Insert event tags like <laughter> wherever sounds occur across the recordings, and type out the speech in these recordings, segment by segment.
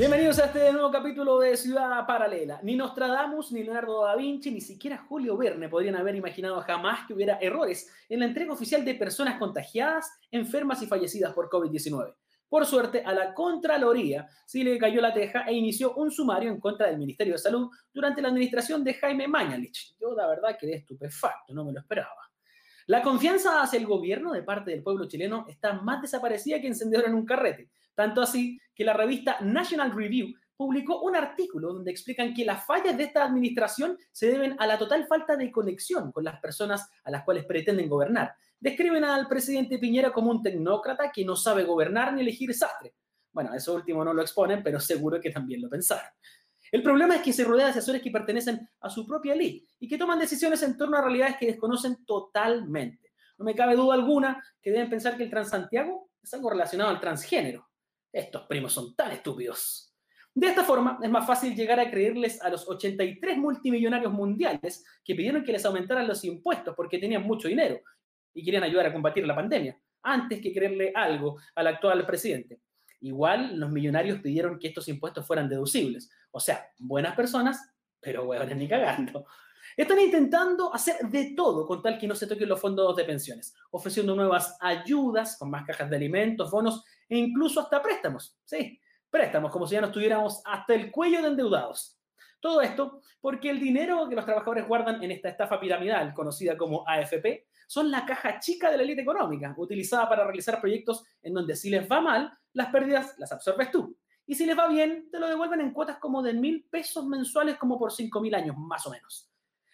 Bienvenidos a este nuevo capítulo de Ciudad Paralela. Ni Nostradamus, ni Leonardo da Vinci, ni siquiera Julio Verne podrían haber imaginado jamás que hubiera errores en la entrega oficial de personas contagiadas, enfermas y fallecidas por COVID-19. Por suerte, a la Contraloría sí le cayó la teja e inició un sumario en contra del Ministerio de Salud durante la administración de Jaime Mañalich. Yo la verdad quedé estupefacto, no me lo esperaba. La confianza hacia el gobierno de parte del pueblo chileno está más desaparecida que encendedor en un carrete. Tanto así que la revista National Review publicó un artículo donde explican que las fallas de esta administración se deben a la total falta de conexión con las personas a las cuales pretenden gobernar. Describen al presidente Piñera como un tecnócrata que no sabe gobernar ni elegir sastre. Bueno, eso último no lo exponen, pero seguro que también lo pensaron. El problema es que se rodea de asesores que pertenecen a su propia ley y que toman decisiones en torno a realidades que desconocen totalmente. No me cabe duda alguna que deben pensar que el Transantiago es algo relacionado al transgénero. Estos primos son tan estúpidos. De esta forma, es más fácil llegar a creerles a los 83 multimillonarios mundiales que pidieron que les aumentaran los impuestos porque tenían mucho dinero y querían ayudar a combatir la pandemia, antes que creerle algo al actual presidente. Igual los millonarios pidieron que estos impuestos fueran deducibles. O sea, buenas personas, pero huevones ni cagando. Están intentando hacer de todo con tal que no se toquen los fondos de pensiones, ofreciendo nuevas ayudas con más cajas de alimentos, bonos e incluso hasta préstamos. Sí, préstamos, como si ya no estuviéramos hasta el cuello de endeudados. Todo esto porque el dinero que los trabajadores guardan en esta estafa piramidal, conocida como AFP, son la caja chica de la élite económica, utilizada para realizar proyectos en donde si les va mal, las pérdidas las absorbes tú. Y si les va bien, te lo devuelven en cuotas como de mil pesos mensuales, como por cinco mil años, más o menos.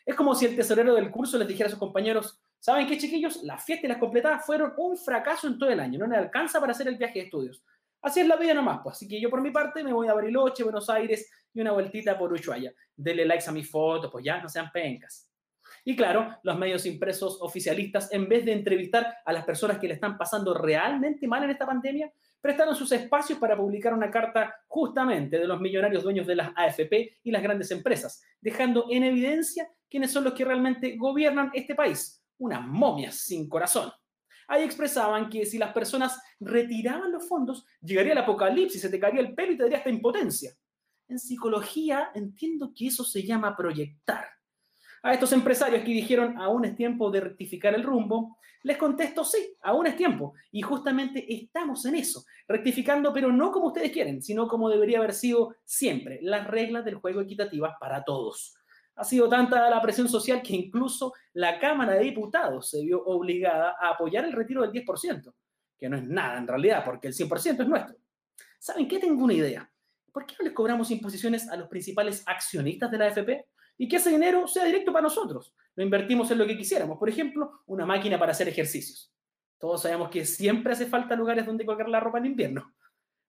Es como si el tesorero del curso les dijera a sus compañeros, ¿saben qué, chiquillos? Las fiestas y las completadas fueron un fracaso en todo el año, no les alcanza para hacer el viaje de estudios. Así es la vida nomás, pues. Así que yo por mi parte me voy a Bariloche, Buenos Aires y una vueltita por Ushuaia. Denle likes a mis fotos, pues ya, no sean pencas. Y claro, los medios impresos oficialistas, en vez de entrevistar a las personas que le están pasando realmente mal en esta pandemia, prestaron sus espacios para publicar una carta justamente de los millonarios dueños de las AFP y las grandes empresas, dejando en evidencia quiénes son los que realmente gobiernan este país, unas momias sin corazón. Ahí expresaban que si las personas retiraban los fondos, llegaría el apocalipsis, se te caería el pelo y te daría esta impotencia. En psicología entiendo que eso se llama proyectar. A estos empresarios que dijeron aún es tiempo de rectificar el rumbo, les contesto sí, aún es tiempo. Y justamente estamos en eso, rectificando, pero no como ustedes quieren, sino como debería haber sido siempre, las reglas del juego equitativas para todos. Ha sido tanta la presión social que incluso la Cámara de Diputados se vio obligada a apoyar el retiro del 10%, que no es nada en realidad, porque el 100% es nuestro. ¿Saben qué? Tengo una idea. ¿Por qué no les cobramos imposiciones a los principales accionistas de la AFP? Y que ese dinero sea directo para nosotros. Lo invertimos en lo que quisiéramos. Por ejemplo, una máquina para hacer ejercicios. Todos sabemos que siempre hace falta lugares donde colgar la ropa en invierno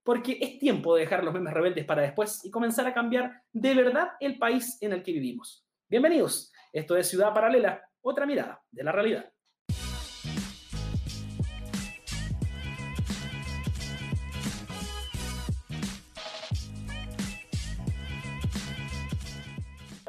porque es tiempo de dejar los memes rebeldes para después y comenzar a cambiar de verdad el país en el que vivimos. Bienvenidos, esto es Ciudad Paralela, otra mirada de la realidad.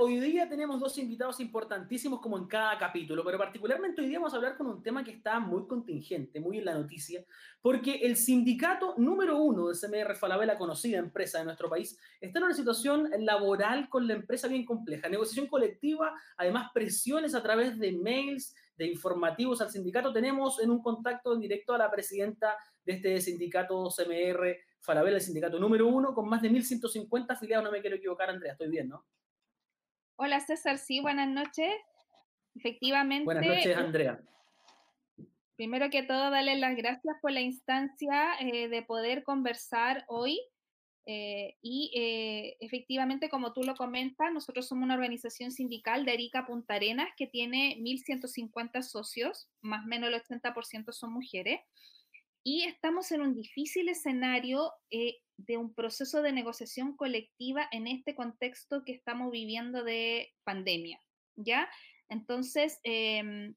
Hoy día tenemos dos invitados importantísimos como en cada capítulo, pero particularmente hoy día vamos a hablar con un tema que está muy contingente, muy en la noticia, porque el sindicato número uno de CMR Falabella, conocida empresa de nuestro país, está en una situación laboral con la empresa bien compleja, negociación colectiva, además presiones a través de mails, de informativos al sindicato. Tenemos en un contacto en directo a la presidenta de este sindicato CMR Falabella, el sindicato número uno, con más de 1.150 afiliados, no me quiero equivocar, Andrea, estoy bien, ¿no? Hola César, sí, buenas noches. Efectivamente. Buenas noches, Andrea. Primero que todo, darle las gracias por la instancia eh, de poder conversar hoy. Eh, y eh, efectivamente, como tú lo comentas, nosotros somos una organización sindical de Arica Punta Arenas que tiene 1.150 socios, más o menos el 80% son mujeres, y estamos en un difícil escenario de un proceso de negociación colectiva en este contexto que estamos viviendo de pandemia, ¿ya? Entonces, em,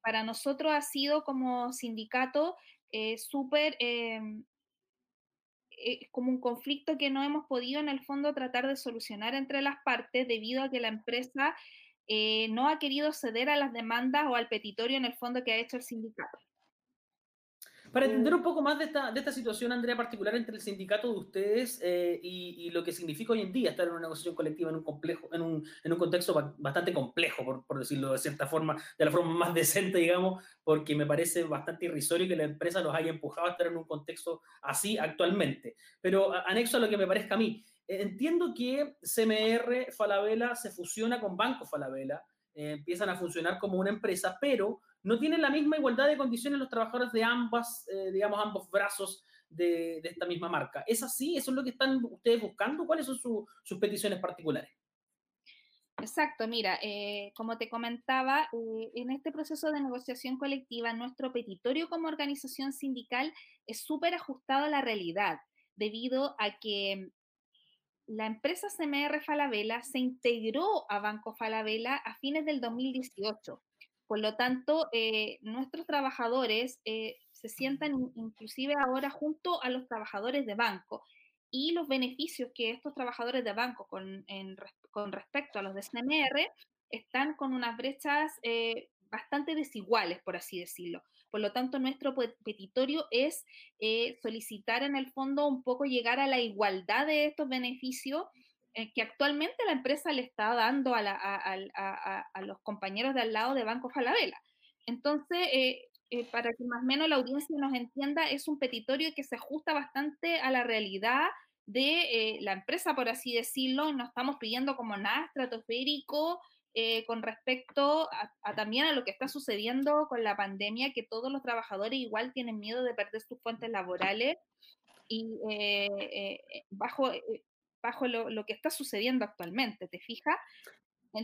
para nosotros ha sido como sindicato eh, súper em, eh, como un conflicto que no hemos podido en el fondo tratar de solucionar entre las partes debido a que la empresa eh, no ha querido ceder a las demandas o al petitorio en el fondo que ha hecho el sindicato. Para entender un poco más de esta, de esta situación, Andrea, particular entre el sindicato de ustedes eh, y, y, lo que significa hoy en día estar en una negociación colectiva en un, complejo, en un, en un contexto bastante complejo, por, por, decirlo de cierta forma, de la forma más <laughs> decente, digamos, porque me parece bastante irrisorio que la empresa los haya empujado a estar en un contexto así actualmente. Pero anexo a lo que me parezca a mí, eh, entiendo que CMR Falabella se fusiona con Banco Falabella, eh, empiezan a funcionar como una empresa, pero no tienen la misma igualdad de condiciones los trabajadores de ambas, eh, digamos, ambos brazos de, esta misma marca. ¿Es así? ¿Eso es lo que están ustedes buscando? ¿Cuáles son su, sus peticiones particulares? Exacto, mira, eh, como te comentaba, eh, en este proceso de negociación colectiva, nuestro petitorio como organización sindical es súper ajustado a la realidad, debido a que la empresa CMR Falabella se integró a Banco Falabella a fines del 2018. Por lo tanto, eh, nuestros trabajadores eh, se sientan inclusive ahora junto a los trabajadores de banco y los beneficios que estos trabajadores de banco con, en, con respecto a los de CMR están con unas brechas eh, bastante desiguales, por así decirlo. Por lo tanto, nuestro petitorio es eh, solicitar en el fondo un poco llegar a la igualdad de estos beneficios que actualmente la empresa le está dando a, la, a, a, a, los compañeros de al lado de Banco Falabella. Entonces, eh, eh, para que más o menos la audiencia nos entienda, es un petitorio que se ajusta bastante a la realidad de eh, la empresa, por así decirlo, no estamos pidiendo como nada estratosférico eh, con respecto a, también a lo que está sucediendo con la pandemia, que todos los trabajadores igual tienen miedo de perder sus fuentes laborales y bajo bajo lo, lo, que está sucediendo actualmente, ¿te fijas?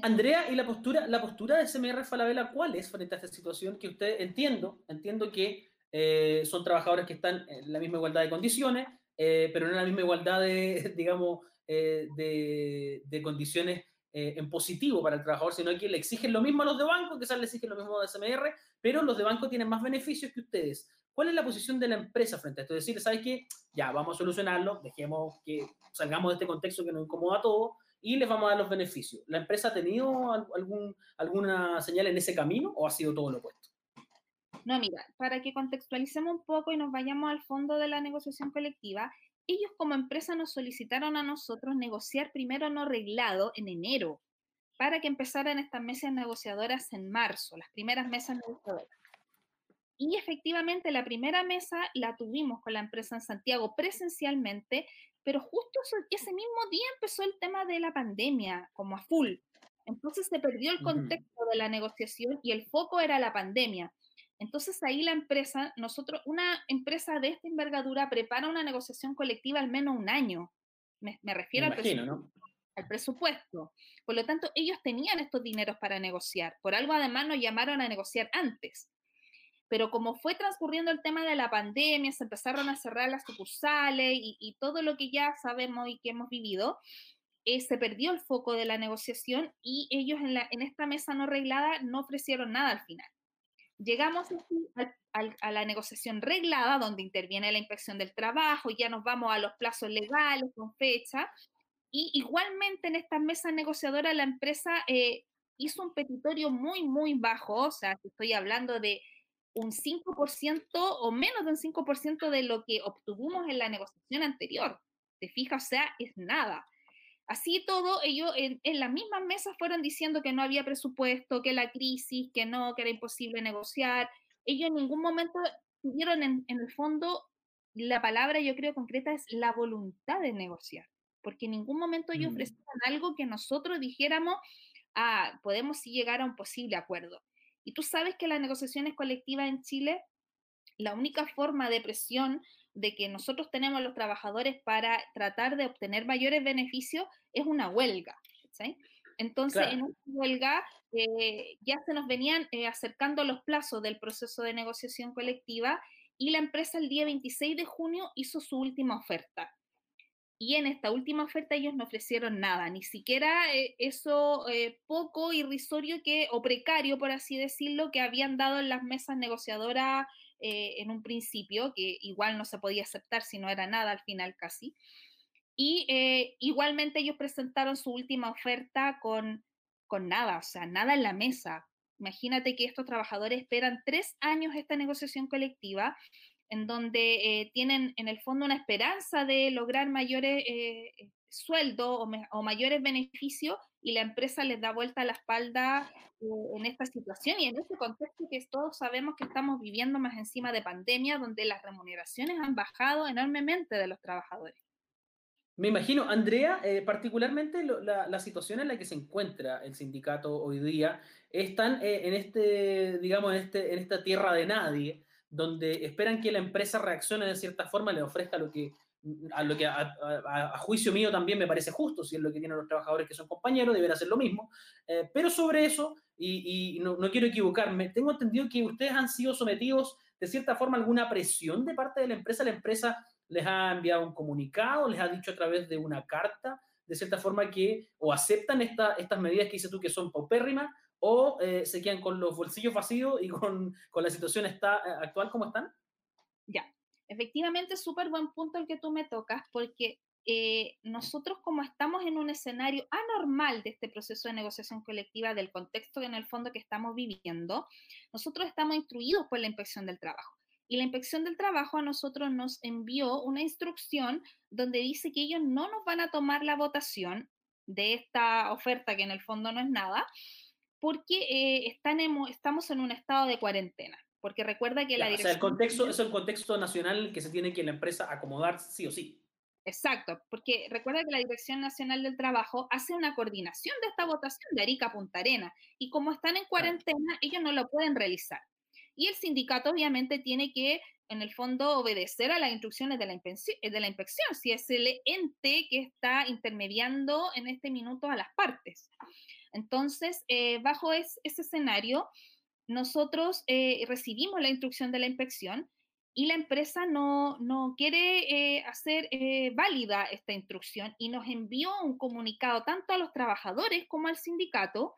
Andrea, ¿y la postura, la postura de SMR Falabella cuál es frente a esta situación que usted entiendo, entiendo que eh, son trabajadores que están en la misma igualdad de condiciones, eh, pero no en la misma igualdad de, <laughs> digamos, eh, de, de, condiciones en positivo para el trabajador, sino que le exigen lo mismo a los de banco, que le exigen lo mismo a SMR, pero los de banco tienen más beneficios que ustedes. ¿Cuál es la posición de la empresa frente a esto? Es decir, ¿sabes qué? Ya, vamos a solucionarlo, dejemos que salgamos de este contexto que nos incomoda a todos y les vamos a dar los beneficios. ¿La empresa ha tenido algún, alguna señal en ese camino o ha sido todo lo opuesto? No, mira, para que contextualicemos un poco y nos vayamos al fondo de la negociación colectiva, ellos como empresa nos solicitaron a nosotros negociar primero no reglado en enero para que empezaran estas mesas negociadoras en marzo, las primeras mesas negociadoras. Y efectivamente la primera mesa la tuvimos con la empresa en Santiago presencialmente, pero justo ese mismo día empezó el tema de la pandemia, como a full. Entonces se perdió el contexto de la negociación y el foco era la pandemia. Entonces ahí la empresa, nosotros, una empresa de esta envergadura prepara una negociación colectiva al menos un año. Me, me refiero me imagino, al, presupuesto, ¿no? al presupuesto. Por lo tanto, ellos tenían estos dineros para negociar. Por algo además nos llamaron a negociar antes pero como fue transcurriendo el tema de la pandemia, se empezaron a cerrar las sucursales y, y todo lo que ya sabemos y que hemos vivido, eh, se perdió el foco de la negociación y ellos en, la, en esta mesa no reglada no ofrecieron nada al final. Llegamos así a, a, a, la negociación reglada, donde interviene la inspección del trabajo, ya nos vamos a los plazos legales con fecha, y igualmente en estas mesas negociadoras la empresa eh, hizo un petitorio muy, muy bajo, o sea, estoy hablando de un 5% o menos de un 5% de lo que obtuvimos en la negociación anterior. ¿Te fijas? O sea, es nada. Así todo, ellos en, en las mismas mesas fueron diciendo que no había presupuesto, que la crisis, que no, que era imposible negociar. Ellos en ningún momento tuvieron en, en el fondo, la palabra yo creo concreta es la voluntad de negociar, porque en ningún momento ellos mm. ofrecían algo que nosotros dijéramos, ah, podemos sí llegar a un posible acuerdo. Y tú sabes que las negociaciones colectivas en Chile, la única forma de presión de que nosotros tenemos los trabajadores para tratar de obtener mayores beneficios es una huelga. ¿sí? Entonces, claro. en una huelga eh, ya se nos venían eh, acercando los plazos del proceso de negociación colectiva y la empresa el día 26 de junio hizo su última oferta y en esta última oferta ellos no ofrecieron nada, ni siquiera eh, eso eh, poco irrisorio que, o precario, por así decirlo, que habían dado en las mesas negociadoras eh, en un principio, que igual no se podía aceptar si no era nada al final casi. Y igualmente ellos presentaron su última oferta con, con nada, o sea, nada en la mesa. Imagínate que estos trabajadores esperan tres años esta negociación colectiva en donde eh, tienen en el fondo una esperanza de lograr mayores eh, sueldos o, mayores beneficios y la empresa les da vuelta la espalda en esta situación y en este contexto que todos sabemos que estamos viviendo más encima de pandemia, donde las remuneraciones han bajado enormemente de los trabajadores. Me imagino, Andrea, eh, particularmente la, situación en la que se encuentra el sindicato hoy día, están eh, en este, digamos, en, este, en esta tierra de nadie, donde esperan que la empresa reaccione de cierta forma, le ofrezca lo que, a lo que a, juicio mío también me parece justo, si es lo que tienen los trabajadores que son compañeros, deben hacer lo mismo. Eh, pero sobre eso, y, y no, no, quiero equivocarme, tengo entendido que ustedes han sido sometidos de cierta forma a alguna presión de parte de la empresa. La empresa les ha enviado un comunicado, les ha dicho a través de una carta, de cierta forma que o aceptan esta, estas medidas que dices tú que son paupérrimas, o eh, se quedan con los bolsillos vacíos y con, con la situación está, eh, actual como están? Ya, efectivamente, súper buen punto el que tú me tocas, porque eh, nosotros como estamos en un escenario anormal de este proceso de negociación colectiva, del contexto en el fondo que estamos viviendo, nosotros estamos instruidos por la inspección del trabajo. Y la inspección del trabajo a nosotros nos envió una instrucción donde dice que ellos no nos van a tomar la votación de esta oferta, que en el fondo no es nada, porque eh, están estamos en un estado de cuarentena. Porque recuerda que la dirección... O sea, el contexto es el contexto nacional que se tiene que la empresa acomodar sí o sí. Exacto, porque recuerda que la Dirección Nacional del Trabajo hace una coordinación de esta votación de Arica a Punta Arena y como están en cuarentena, ellos no lo pueden realizar. Y el sindicato obviamente tiene que, en el fondo, obedecer a las instrucciones de la, de la inspección, si es el ente que está intermediando en este minuto a las partes. Entonces, eh, bajo ese escenario, nosotros eh, recibimos la instrucción de la inspección y la empresa no, no quiere eh, hacer válida esta instrucción y nos envió un comunicado tanto a los trabajadores como al sindicato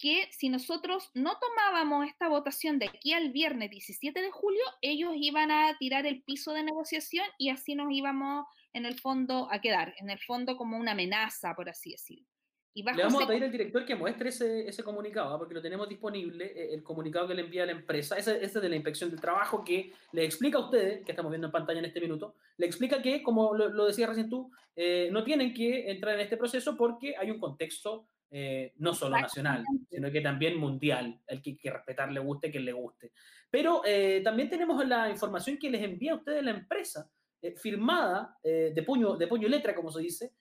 que si nosotros no tomábamos esta votación de aquí al viernes 17 de julio, ellos iban a tirar el piso de negociación y así nos íbamos en el fondo a quedar, en el fondo como una amenaza, por así decirlo. Y le vamos a pedir al director que muestre ese, ese comunicado, ¿ah? porque lo tenemos disponible, eh, el comunicado que le envía la empresa, ese, ese de la inspección del trabajo, que le explica a ustedes, que estamos viendo en pantalla en este minuto, le explica que, como lo, lo decía recién tú, eh, no tienen que entrar en este proceso porque hay un contexto eh, no solo nacional, sino que también mundial, el que que respetar, le guste, que le guste. Pero eh, también tenemos la información que les envía a ustedes la empresa, eh, firmada de, puño, de puño y letra, como se dice,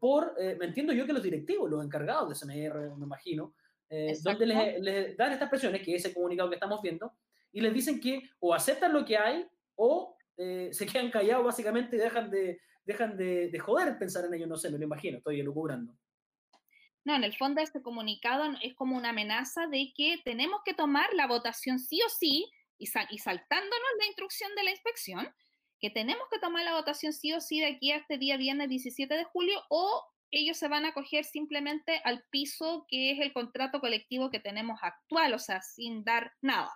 por, me entiendo yo que los directivos, los encargados de SMR, me imagino, donde les, les, dan estas presiones, que es ese comunicado que estamos viendo, y les dicen que o aceptan lo que hay o se quedan callados básicamente y dejan de, dejan de, de joder pensar en ello, no sé, me lo imagino, estoy elucubrando. No, en el fondo este comunicado es como una amenaza de que tenemos que tomar la votación sí o sí y, saltándonos la instrucción de la inspección, que tenemos que tomar la votación sí o sí de aquí a este día viernes 17 de julio o ellos se van a acoger simplemente al piso que es el contrato colectivo que tenemos actual, o sea, sin dar nada.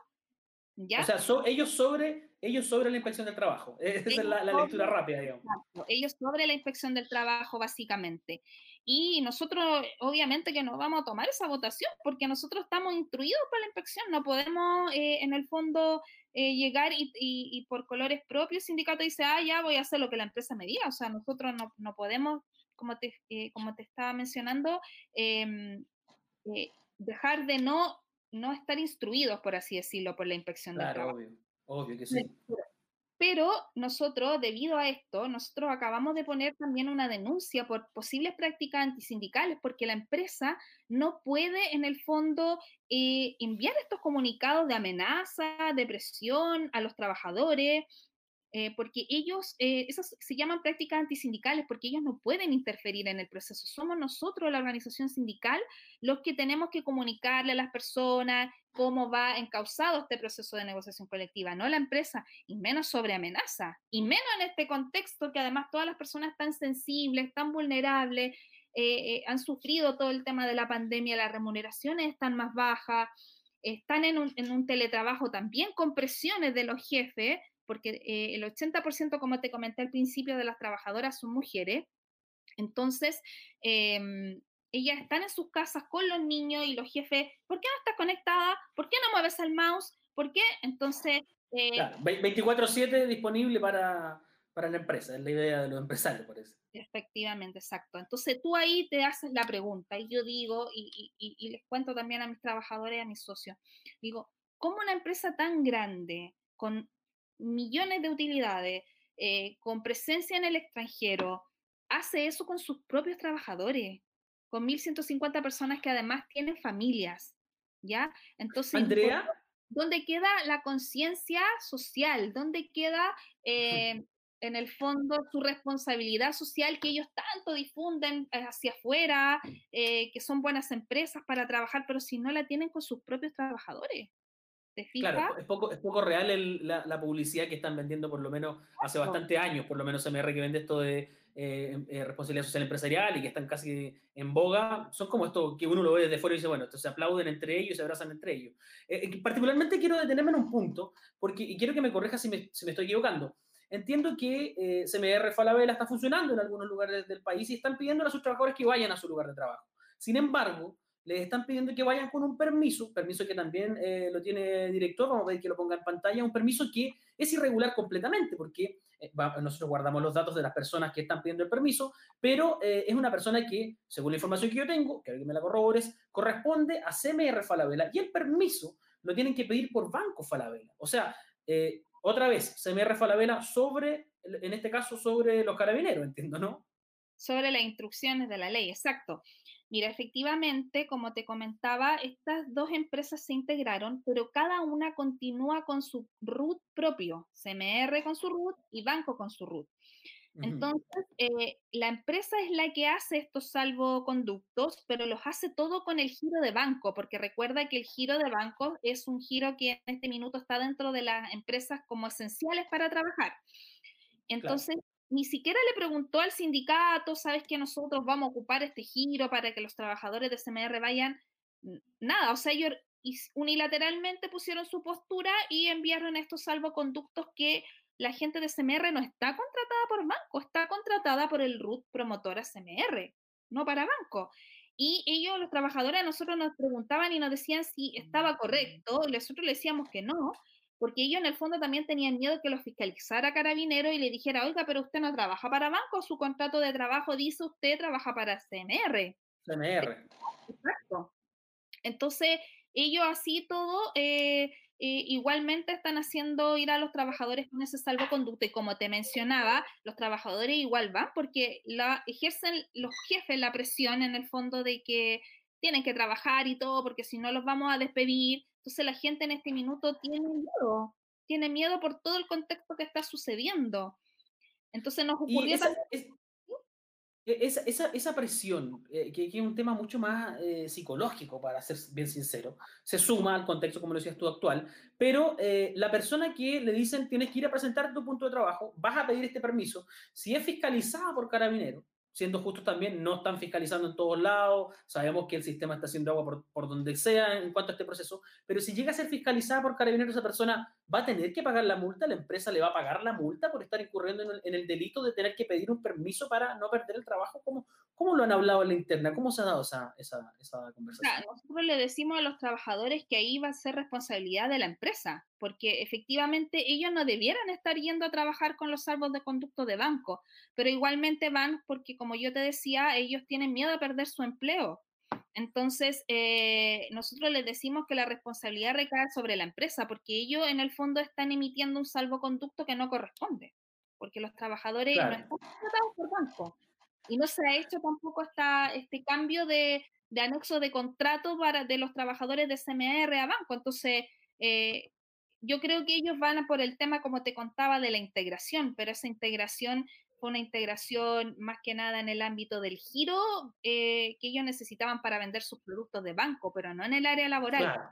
¿Ya? O sea, ellos, sobre, ellos sobre la inspección del trabajo. <laughs> Esa es la, la lectura rápida, digamos. Ellos sobre la inspección del trabajo, básicamente. Y nosotros, obviamente, que no vamos a tomar esa votación porque nosotros estamos instruidos por la inspección, no podemos, eh, en el fondo, eh, llegar y, y, por colores propios, el sindicato dice, ah, ya voy a hacer lo que la empresa me diga. O sea, nosotros no, no podemos, como te, eh, como te estaba mencionando, em, dejar de no, no estar instruidos, por así decirlo, por la inspección claro, del trabajo. Obvio, obvio que sí. Pero nosotros, debido a esto, nosotros acabamos de poner también una denuncia por posibles prácticas antisindicales, porque la empresa no puede, en el fondo, eh, enviar estos comunicados de amenaza, de presión a los trabajadores, eh, porque ellos, eh, esas se llaman prácticas antisindicales, porque ellos no pueden interferir en el proceso. Somos nosotros, la organización sindical, los que tenemos que comunicarle a las personas cómo va encausado este proceso de negociación colectiva, no la empresa, y menos sobre amenaza, y menos en este contexto que además todas las personas tan sensibles, tan vulnerables, eh, han sufrido todo el tema de la pandemia, las remuneraciones están más bajas, están en un teletrabajo también con presiones de los jefes, porque eh, el 80%, como te comenté al principio, de las trabajadoras son mujeres. Entonces, em, ellas están en sus casas con los niños y los jefes, ¿por qué no estás conectada? ¿Por qué no mueves el mouse? ¿Por qué? Entonces, Eh, claro, 24/7 disponible para, para la empresa, es la idea de los empresarios, por eso. Efectivamente, exacto. Entonces tú ahí te haces la pregunta y yo digo, y, y, les cuento también a mis trabajadores y a mis socios, digo, ¿cómo una empresa tan grande, con millones de utilidades, eh, con presencia en el extranjero, hace eso con sus propios trabajadores? Con 1.150 personas que además tienen familias, ¿ya? Entonces, Andrea. ¿dónde queda la conciencia social? ¿Dónde queda eh, en el fondo su responsabilidad social que ellos tanto difunden eh, hacia afuera, eh, que son buenas empresas para trabajar, pero si no la tienen con sus propios trabajadores. ¿Te fijas? Claro, es poco, es poco real la, publicidad que están vendiendo por lo menos hace bastante años, por lo menos MR que vende esto de eh, responsabilidad social empresarial y que están casi en boga, son como esto que uno lo ve desde fuera y dice, bueno, entonces se aplauden entre ellos se abrazan entre ellos. particularmente quiero detenerme en un punto, porque y quiero que me corrija si me, si me estoy equivocando. Entiendo que eh, CMR Falabella está funcionando en algunos lugares del país y están pidiendo a sus trabajadores que vayan a su lugar de trabajo. Sin embargo, les están pidiendo que vayan con un permiso, permiso que también eh, lo tiene el director, vamos a ver que lo ponga en pantalla, un permiso que es irregular completamente, porque eh, nosotros guardamos los datos de las personas que están pidiendo el permiso, pero eh, es una persona que, según la información que yo tengo, que alguien me la corrobores, corresponde a CMR Falabella y el permiso lo tienen que pedir por Banco Falabella. O sea, otra vez, CMR Falabella sobre, en este caso, sobre los carabineros, entiendo, ¿no? Sobre las instrucciones de la ley, exacto. Mira, efectivamente, como te comentaba, estas dos empresas se integraron, pero cada una continúa con su root propio, CMR con su root y Banco con su root. Entonces, eh, la empresa es la que hace estos salvoconductos, pero los hace todo con el giro de banco, porque recuerda que el giro de banco es un giro que en este minuto está dentro de las empresas como esenciales para trabajar. Entonces, ni siquiera le preguntó al sindicato, sabes que nosotros vamos a ocupar este giro para que los trabajadores de CMR vayan, nada, o sea, ellos unilateralmente pusieron su postura y enviaron estos salvoconductos que la gente de CMR no está contratada por banco, está contratada por el RUT promotora CMR, no para banco. Y ellos, los trabajadores, nosotros nos preguntaban y nos decían si estaba correcto, y nosotros le decíamos que no, porque ellos en el fondo también tenían miedo que lo fiscalizara carabinero y le dijera, oiga, pero usted no trabaja para banco, su contrato de trabajo dice usted trabaja para CMR. CMR. Exacto. Entonces, ellos así todo, eh, eh, igualmente están haciendo ir a los trabajadores con ese salvoconducto y como te mencionaba, los trabajadores igual van porque la, ejercen los jefes la presión en el fondo de que tienen que trabajar y todo porque si no los vamos a despedir. Entonces la gente en este minuto tiene miedo, tiene miedo por todo el contexto que está sucediendo. Entonces nos ocurrió... E, esa, esa, esa presión, eh, que, que, es un tema mucho más eh, psicológico, para ser bien sincero, se suma al contexto, como lo decías tú, actual, pero eh, la persona que le dicen tienes que ir a presentar tu punto de trabajo, vas a pedir este permiso, si es fiscalizada por carabinero, siendo justos también, no están fiscalizando en todos lados, sabemos que el sistema está haciendo agua por, por, donde sea en cuanto a este proceso, pero si llega a ser fiscalizada por carabineros, esa persona va a tener que pagar la multa, la empresa le va a pagar la multa por estar incurriendo en el, delito de tener que pedir un permiso para no perder el trabajo. ¿Cómo, cómo lo han hablado en la interna? ¿Cómo se ha dado esa, esa, esa conversación? nosotros le decimos a los trabajadores que ahí va a ser responsabilidad de la empresa, porque efectivamente ellos no debieran estar yendo a trabajar con los salvos de conducto de banco, pero igualmente van porque, como yo te decía, ellos tienen miedo a perder su empleo. Entonces, eh, nosotros les decimos que la responsabilidad recae sobre la empresa, porque ellos en el fondo están emitiendo un salvoconducto que no corresponde, porque los trabajadores no están tratados por banco. Y no se ha hecho tampoco esta, este cambio de, de anexo de contrato para, de los trabajadores de CMR a banco. Entonces, eh, yo creo que ellos van a por el tema, como te contaba, de la integración, pero esa integración una integración más que nada en el ámbito del giro eh, que ellos necesitaban para vender sus productos de banco, pero no en el área laboral.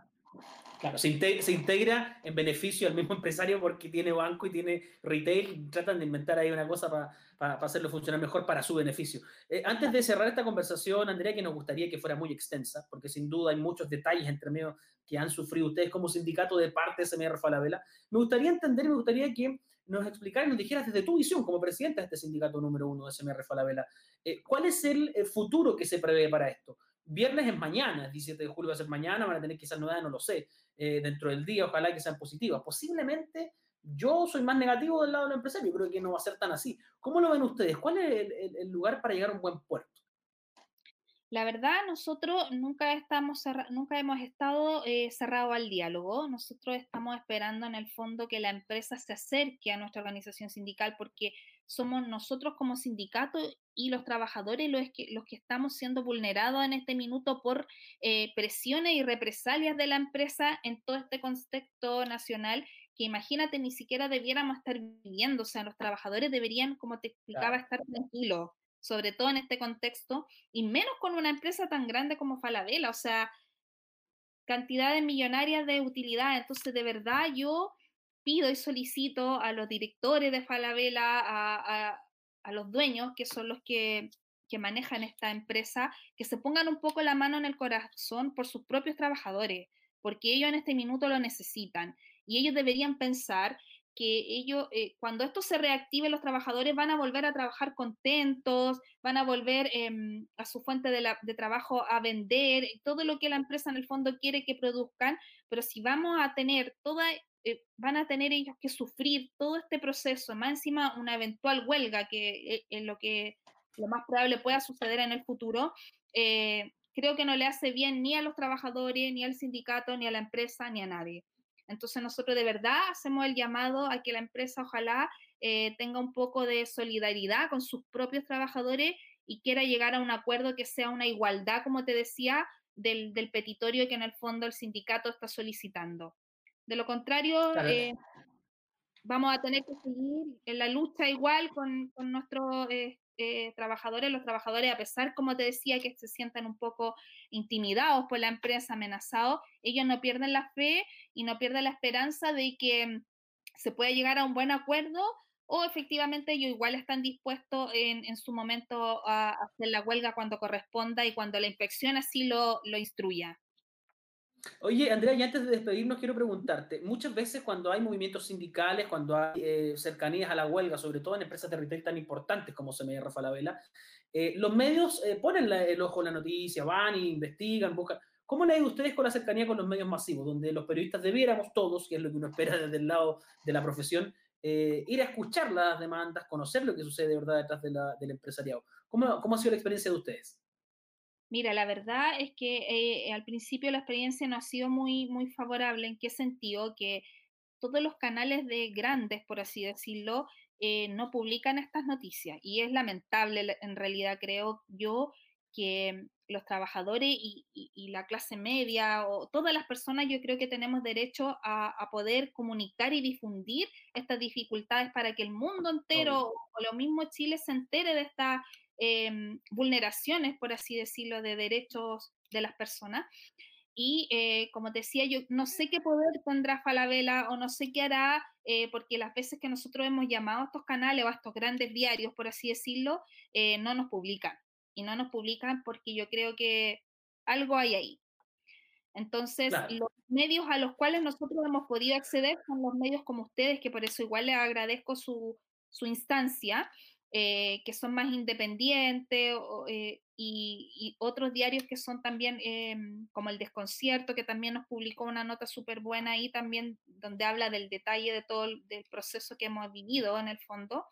Claro. se, integra, en beneficio al mismo <laughs> empresario porque tiene banco y tiene retail, tratan de inventar ahí una cosa para hacerlo funcionar mejor para su beneficio. Eh, antes de cerrar esta conversación, Andrea, que nos gustaría que fuera muy extensa, porque sin duda hay muchos detalles entre medio que han sufrido ustedes como sindicato de parte de SMR Falabella, me gustaría entender, me gustaría que nos explicaras nos dijeras desde tu visión como presidente de este sindicato número uno de SMR Falabella, eh, ¿cuál es el, futuro que se prevé para esto? viernes es mañana, el 17 de julio va a ser mañana, van a tener quizás novedades, no lo sé, eh, dentro del día, ojalá que sean positivas. Posiblemente yo soy más negativo del lado del empresario, creo que no va a ser tan así. ¿Cómo lo ven ustedes? ¿Cuál es el lugar para llegar a un buen puerto? La verdad, nosotros nunca, estamos nunca hemos estado eh, cerrados al diálogo. Nosotros estamos esperando en el fondo que la empresa se acerque a nuestra organización sindical porque somos nosotros como sindicato y los trabajadores los que, los que estamos siendo vulnerados en este minuto por eh, presiones y represalias de la empresa en todo este contexto nacional que imagínate ni siquiera debiéramos estar viviendo. O sea, los trabajadores deberían, como te explicaba, estar tranquilos sobre todo en este contexto, y menos con una empresa tan grande como Falabella, o sea, cantidades millonarias de utilidad. Entonces, de verdad, yo pido y solicito a los directores de Falabella, a, a, los dueños, que son los que, que manejan esta empresa, que se pongan un poco la mano en el corazón por sus propios trabajadores, porque ellos en este minuto lo necesitan. Y ellos deberían pensar que ellos, eh, cuando esto se reactive, los trabajadores van a volver a trabajar contentos, van a volver em, a su fuente de, trabajo a vender, todo lo que la empresa en el fondo quiere que produzcan, pero si vamos a tener toda, eh, van a tener ellos que sufrir todo este proceso, más encima una eventual huelga, que es eh, lo que lo más probable pueda suceder en el futuro, creo que no le hace bien ni a los trabajadores, ni al sindicato, ni a la empresa, ni a nadie. Entonces nosotros de verdad hacemos el llamado a que la empresa ojalá eh, tenga un poco de solidaridad con sus propios trabajadores y quiera llegar a un acuerdo que sea una igualdad, como te decía, del, petitorio que en el fondo el sindicato está solicitando. De lo contrario, eh, vamos a tener que seguir en la lucha igual con, con nuestros eh, eh, trabajadores, los trabajadores, a pesar, como te decía, que se sientan un poco intimidados por la empresa, amenazados, ellos no pierden la fe y no pierden la esperanza de que mm, se pueda llegar a un buen acuerdo o efectivamente ellos igual están dispuestos en, su momento a hacer la huelga cuando corresponda y cuando la inspección así lo, lo instruya. Oye, Andrea, y antes de despedirnos, quiero preguntarte, muchas veces cuando hay movimientos sindicales, cuando hay eh, cercanías a la huelga, sobre todo en empresas de retail tan importantes como CMR Falabella, eh, los medios eh, ponen el ojo en la noticia, van e investigan, buscan. ¿Cómo le ha ido ustedes con la cercanía con los medios masivos, donde los periodistas debiéramos todos, que es lo que uno espera desde el lado de la profesión, ir a escuchar las demandas, conocer lo que sucede de verdad detrás del empresariado? ¿Cómo, ¿Cómo ha sido la experiencia de ustedes? Mira, la verdad es que eh, al principio la experiencia no ha sido muy, muy favorable. ¿En qué sentido? Que todos los canales de grandes, por así decirlo, eh, no publican estas noticias. Y es lamentable, en realidad, creo yo, que los trabajadores y, la clase media o todas las personas, yo creo que tenemos derecho a, poder comunicar y difundir estas dificultades para que el mundo entero o lo mismo Chile se entere de esta Em, vulneraciones, por así decirlo, de derechos de las personas. Y eh, como te decía, yo no sé qué poder tendrá Falabella o no sé qué hará, eh, porque las veces que nosotros hemos llamado a estos canales o a estos grandes diarios, por así decirlo, eh, no nos publican. Y no nos publican porque yo creo que algo hay ahí. Entonces, los medios a los cuales nosotros hemos podido acceder son los medios como ustedes, que por eso igual les agradezco su, su instancia, eh, que son más independientes eh, y, otros diarios que son también em, como el Desconcierto, que también nos publicó una nota súper buena ahí también donde habla del detalle de todo el proceso que hemos vivido en el fondo.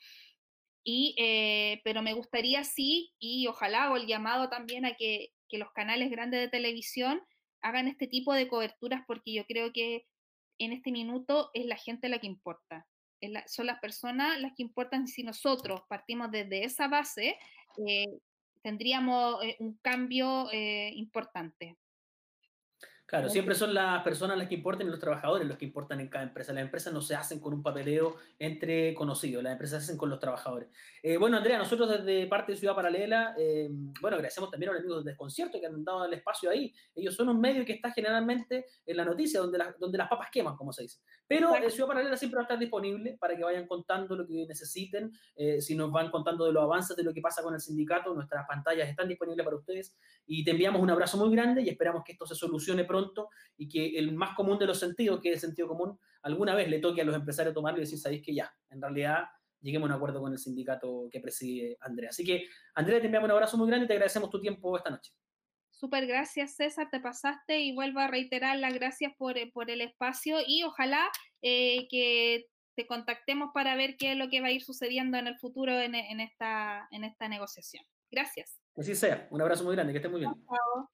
Y, eh, pero me gustaría sí, y ojalá hago el llamado también a que los canales grandes de televisión hagan este tipo de coberturas porque yo creo que en este minuto es la gente la que importa son las personas las que importan si nosotros partimos desde esa base, eh, tendríamos eh, un cambio eh, importante. Claro, siempre son las personas las que importan y los trabajadores los que importan en cada empresa. Las empresas no se hacen con un papeleo entre conocidos, las empresas se hacen con los trabajadores. Eh, bueno, Andrea, nosotros desde parte de Ciudad Paralela, eh, bueno, agradecemos también a los amigos del Desconcierto que han dado el espacio ahí. Ellos son un medio que está generalmente en la noticia, donde, donde las papas queman, como se dice. Pero eh, Ciudad Paralela siempre va a estar disponible para que vayan contando lo que necesiten, si nos van contando de los avances de lo que pasa con el sindicato, nuestras pantallas están disponibles para ustedes y te enviamos un abrazo muy grande y esperamos que esto se solucione pronto y que el más común de los sentidos, que es el sentido común, alguna vez le toque a los empresarios tomarlo y decir, sabéis que ya, en realidad lleguemos a un acuerdo con el sindicato que preside Andrea. Así que, Andrea, te enviamos un abrazo muy grande y te agradecemos tu tiempo esta noche. Súper gracias, César, te pasaste y vuelvo a reiterar las gracias por, por el espacio y ojalá que te contactemos para ver qué es lo que va a ir sucediendo en el futuro en, esta, en esta negociación. Gracias. Así sea. Un abrazo muy grande. Que esté muy bien. Chao.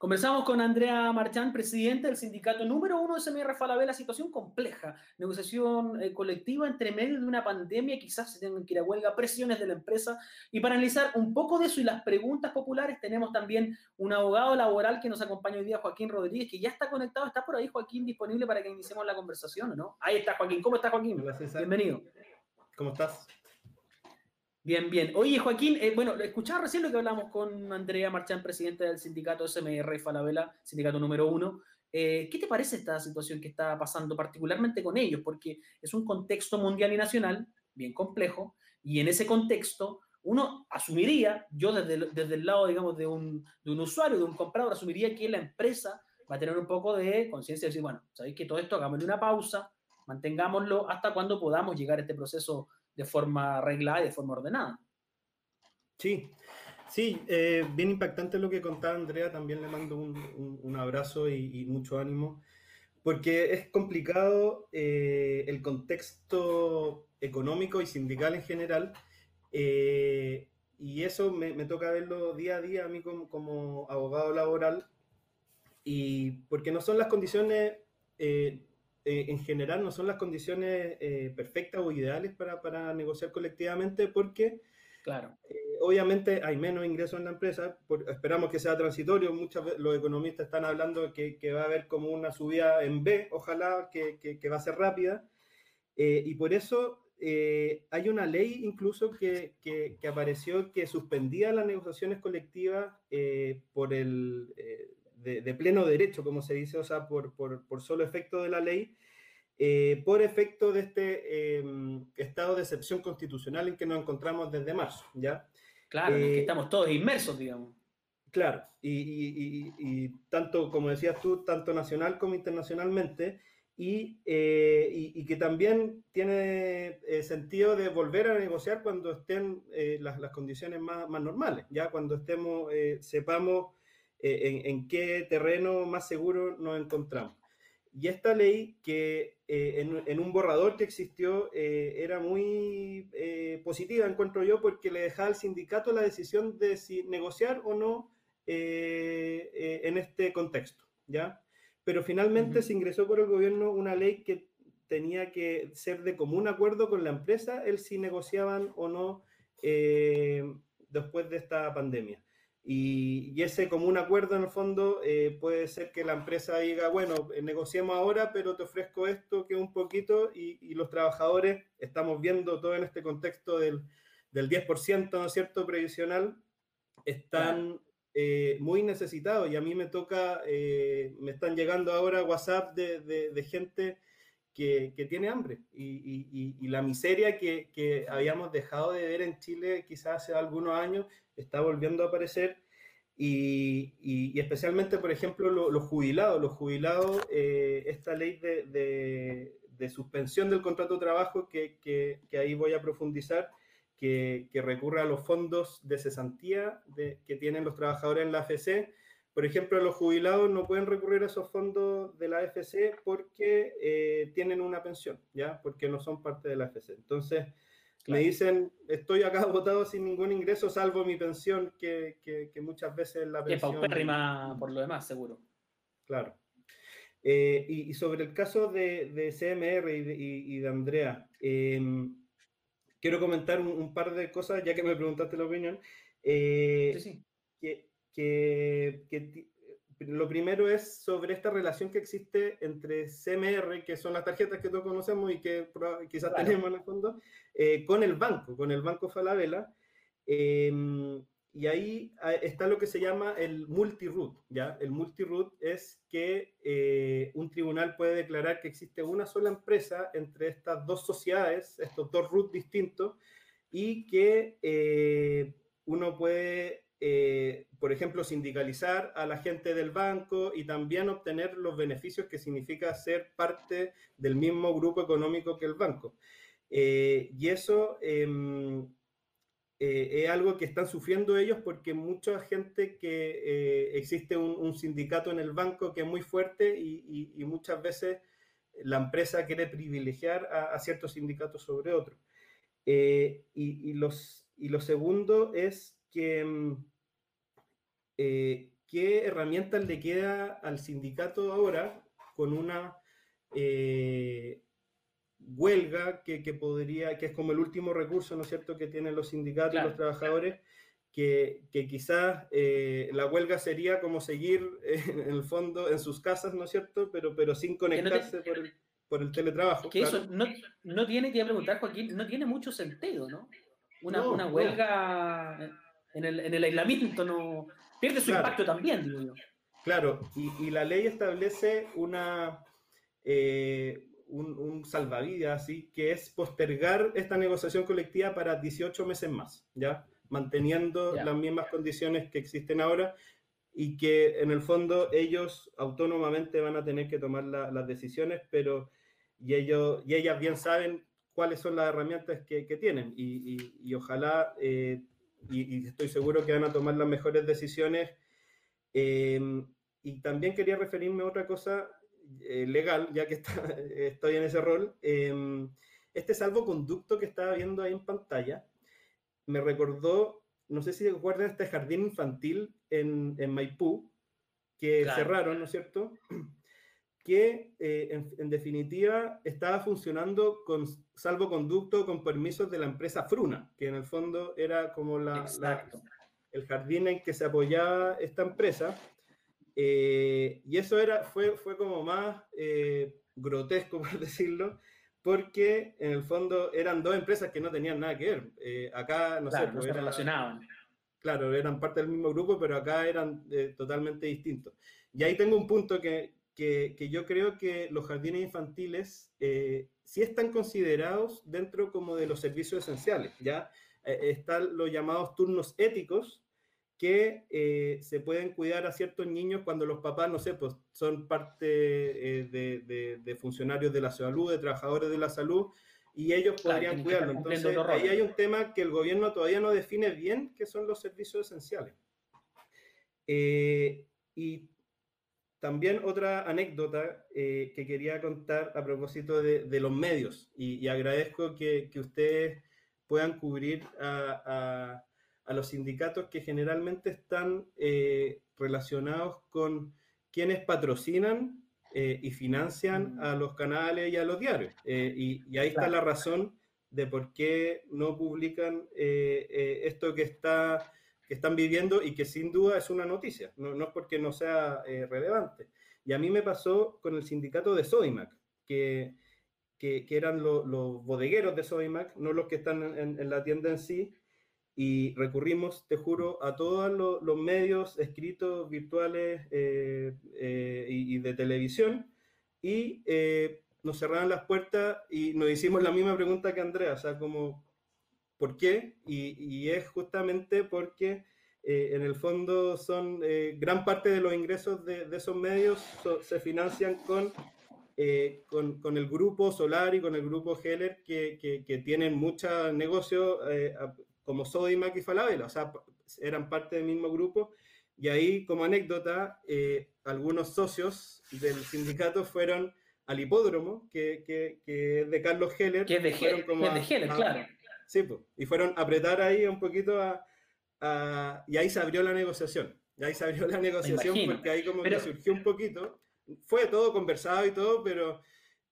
Conversamos con Andrea Marchán, presidente del sindicato número uno de SMR Falabella, situación compleja, negociación eh, colectiva entre medio de una pandemia, quizás se tengan que ir a huelga, presiones de la empresa. Y para analizar un poco de eso y las preguntas populares, tenemos también un abogado laboral que nos acompaña hoy día, Joaquín Rodríguez, que ya está conectado. ¿Está por ahí, Joaquín, disponible para que iniciemos la conversación, no? Ahí está, Joaquín. ¿Cómo estás, Joaquín? Bienvenido. ¿Cómo estás? Bien, bien. Oye, Joaquín, eh, bueno, escuchaba recién lo que hablamos con Andrea Marchán, presidente del sindicato SMR Falabella, sindicato número uno. Eh, ¿Qué te parece esta situación que está pasando particularmente con ellos? Porque es un contexto mundial y nacional bien complejo, y en ese contexto uno asumiría, yo desde, desde el lado, digamos, de un, de un usuario, de un comprador, asumiría que la empresa va a tener un poco de conciencia de decir, bueno, sabéis que todo esto, hagámosle una pausa, mantengámoslo hasta cuando podamos llegar a este proceso de forma arreglada y de forma ordenada. Sí, sí, eh, bien impactante lo que contaba Andrea, también le mando un, abrazo y, mucho ánimo, porque es complicado eh, el contexto económico y sindical en general, eh, y eso me, toca verlo día a día a mí como, abogado laboral, y porque no son las condiciones en general no son las condiciones eh, perfectas o ideales para, para, negociar colectivamente porque claro. Eh, obviamente hay menos ingresos en la empresa, esperamos que sea transitorio, muchos los economistas están hablando que, que, va a haber como una subida en B, ojalá que, que, va a ser rápida, y por eso hay una ley incluso que, apareció que suspendía las negociaciones colectivas por el de, pleno derecho, como se dice, o sea, por, por, por solo efecto de la ley, eh, por efecto de este em, estado de excepción constitucional en que nos encontramos desde marzo, ¿ya? Claro, que eh, estamos todos inmersos, digamos. Claro, y, y, y, tanto, como decías tú, tanto nacional como internacionalmente, y, eh, y, que también tiene sentido de volver a negociar cuando estén las, las, condiciones más, más, normales, ya cuando estemos, sepamos en, en, qué terreno más seguro nos encontramos. Y esta ley, que eh, en, un borrador que existió, eh, era muy eh, positiva, encuentro yo, porque le dejaba al sindicato la decisión de si negociar o no en este contexto, ¿ya? Pero finalmente se ingresó por el gobierno una ley que tenía que ser de común acuerdo con la empresa el si negociaban o no después de esta pandemia. Y, ese común acuerdo en el fondo eh, puede ser que la empresa diga, bueno, eh, negociemos ahora, pero te ofrezco esto que un poquito y, los trabajadores, estamos viendo todo en este contexto del, del 10%, ¿no es cierto?, previsional, están eh, muy necesitados y a mí me toca, me están llegando ahora WhatsApp de, de, gente que, tiene hambre y, la miseria que, que habíamos dejado de ver en Chile quizás hace algunos años está volviendo a aparecer y, especialmente, por ejemplo, los jubilados. Los jubilados, eh, esta ley de, suspensión del contrato de trabajo, que ahí voy a profundizar, que, recurre a los fondos de cesantía que tienen los trabajadores en la AFC. Por ejemplo, los jubilados no pueden recurrir a esos fondos de la AFC porque eh, tienen una pensión, ¿ya? Porque no son parte de la AFC. Entonces, me dicen, estoy acá <laughs> votado sin ningún ingreso, salvo mi pensión, que, que, muchas veces la pensión... Es paupérrima por lo demás, seguro. Claro. Eh, y, sobre el caso de, de CMR y de, y, de Andrea, em, quiero comentar un, par de cosas, ya que me preguntaste la opinión. Eh, sí, sí. Que, que, que, lo primero es sobre esta relación que existe entre CMR, que son las tarjetas que todos conocemos y que quizás tenemos en el fondo, eh, con el banco, con el banco Falabella. Em, y ahí ah, está lo que se llama el multiroot, ¿ya? El multiroot es que eh, un tribunal puede declarar que existe una sola empresa entre estas dos sociedades, estos dos roots distintos, y que eh, uno puede eh, por ejemplo, sindicalizar a la gente del banco y también obtener los beneficios que significa ser parte del mismo grupo económico que el banco. Eh, y eso em, eh, es algo que están sufriendo ellos porque mucha gente que eh, existe un, sindicato en el banco que es muy fuerte y, muchas veces la empresa quiere privilegiar a, ciertos sindicatos sobre otros. Eh, y, los, y lo segundo es que mm, qué herramientas le queda al sindicato ahora con una huelga que, podría, que es como el último recurso, ¿no es cierto?, que tienen los sindicatos y los trabajadores, que, que quizás eh, la huelga sería como seguir <laughs> en el fondo en sus casas, ¿no es cierto?, pero, pero sin conectarse por, el, por el teletrabajo. Que eso no, no tiene, que preguntar, Joaquín, no tiene mucho sentido, ¿no? Una, una huelga en, el, en el aislamiento no pierde su impacto también, digo yo. Claro, y, y la ley establece una... Eh, un, salvavidas, ¿sí? que es postergar esta negociación colectiva para 18 meses más, ¿ya? manteniendo las mismas condiciones que existen ahora y que en el fondo ellos autónomamente van a tener que tomar las decisiones, pero y ellos y ellas bien saben cuáles son las herramientas que, tienen y, ojalá eh, y, estoy seguro que van a tomar las mejores decisiones. Eh, y también quería referirme a otra cosa eh, legal, ya que <laughs> estoy en ese rol, em, este salvoconducto que estaba viendo ahí en pantalla me recordó, no sé si recuerdan este jardín infantil en, en Maipú, que cerraron, ¿no es cierto? Que eh, en, definitiva estaba funcionando con salvoconducto con permisos de la empresa Fruna, que en el fondo era como la, el jardín en que se apoyaba esta empresa. Eh, y eso era, fue, fue como más eh, grotesco, <laughs> por decirlo, porque en el fondo eran dos empresas que no tenían nada que ver. Acá, no sé, pues, se relacionaban. Claro, eran parte del mismo grupo, pero acá eran totalmente distintos. Y ahí tengo un punto que, que, que yo creo que los jardines infantiles sí están considerados dentro como de los servicios esenciales, ¿ya? están los llamados turnos éticos, que eh, se pueden cuidar a ciertos niños cuando los papás, no sé, pues son parte eh, de, funcionarios de la salud, de trabajadores de la salud, y ellos podrían cuidarlo. Entonces, ahí hay un tema que el gobierno todavía no define bien, que son los servicios esenciales. Eh, y también otra anécdota que quería contar a propósito de, los medios, y, agradezco que, que, ustedes puedan cubrir a a los sindicatos que generalmente están eh, relacionados con quienes patrocinan eh, y financian mm. a los canales y a los diarios. Eh, y, ahí está la razón de por qué no publican esto que, está, que están viviendo y que sin duda es una noticia, no, es porque no sea relevante. Y a mí me pasó con el sindicato de Sodimac, que, que, eran los bodegueros de Sodimac, no los que están en la tienda en sí, y recurrimos, te juro, a todos los, medios escritos, virtuales eh, eh, y, de televisión y eh, nos cerraron las puertas y nos hicimos la misma pregunta que Andrea, o sea, como, ¿por qué? Y, es justamente porque en el fondo son gran parte de los ingresos de, esos medios se financian con con, con, el grupo Solar y con el grupo Heller, que, que, que tienen mucho negocio como Sodimac y Falabella, o sea, eran parte del mismo grupo. Y ahí, como anécdota, eh, algunos socios del sindicato fueron al hipódromo, que, que, es de Carlos Heller. Que es de, Heller, claro. Sí, pues, y fueron a apretar ahí un poquito a, y ahí se abrió la negociación. Y ahí se abrió la <laughs> negociación porque ahí como que surgió un poquito. Fue todo conversado y todo, pero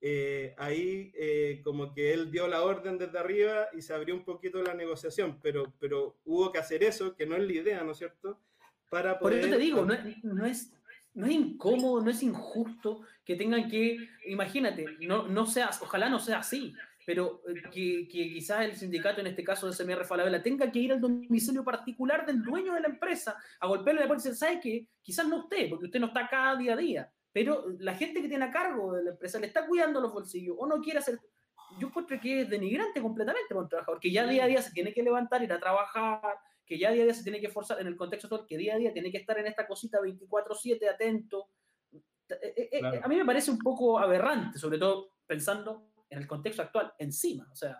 eh, ahí eh, como que él dio la orden desde arriba y se abrió un poquito la negociación, pero, pero hubo que hacer eso, que no es la idea, ¿no es cierto? Para Por eso te digo, no, no, es, no es incómodo, no es injusto que tengan que, imagínate, no, no sea, ojalá no sea así, pero eh, que, que, quizás el sindicato, en este caso de SMR Falabella, tenga que ir al domicilio particular del dueño de la empresa a golpearle la puerta y decir, ¿sabe qué? Quizás no usted, porque usted no está acá día a día, pero la gente que tiene a cargo de la empresa le está cuidando los bolsillos o no quiere hacer. Yo encuentro que es denigrante completamente para un trabajador que ya día a día se tiene que levantar, ir a trabajar, que ya día a día se tiene que esforzar en el contexto actual, que día a día tiene que estar en esta cosita 24-7 atento. Eh, eh, a mí me parece un poco aberrante, sobre todo pensando en el contexto actual encima. O sea,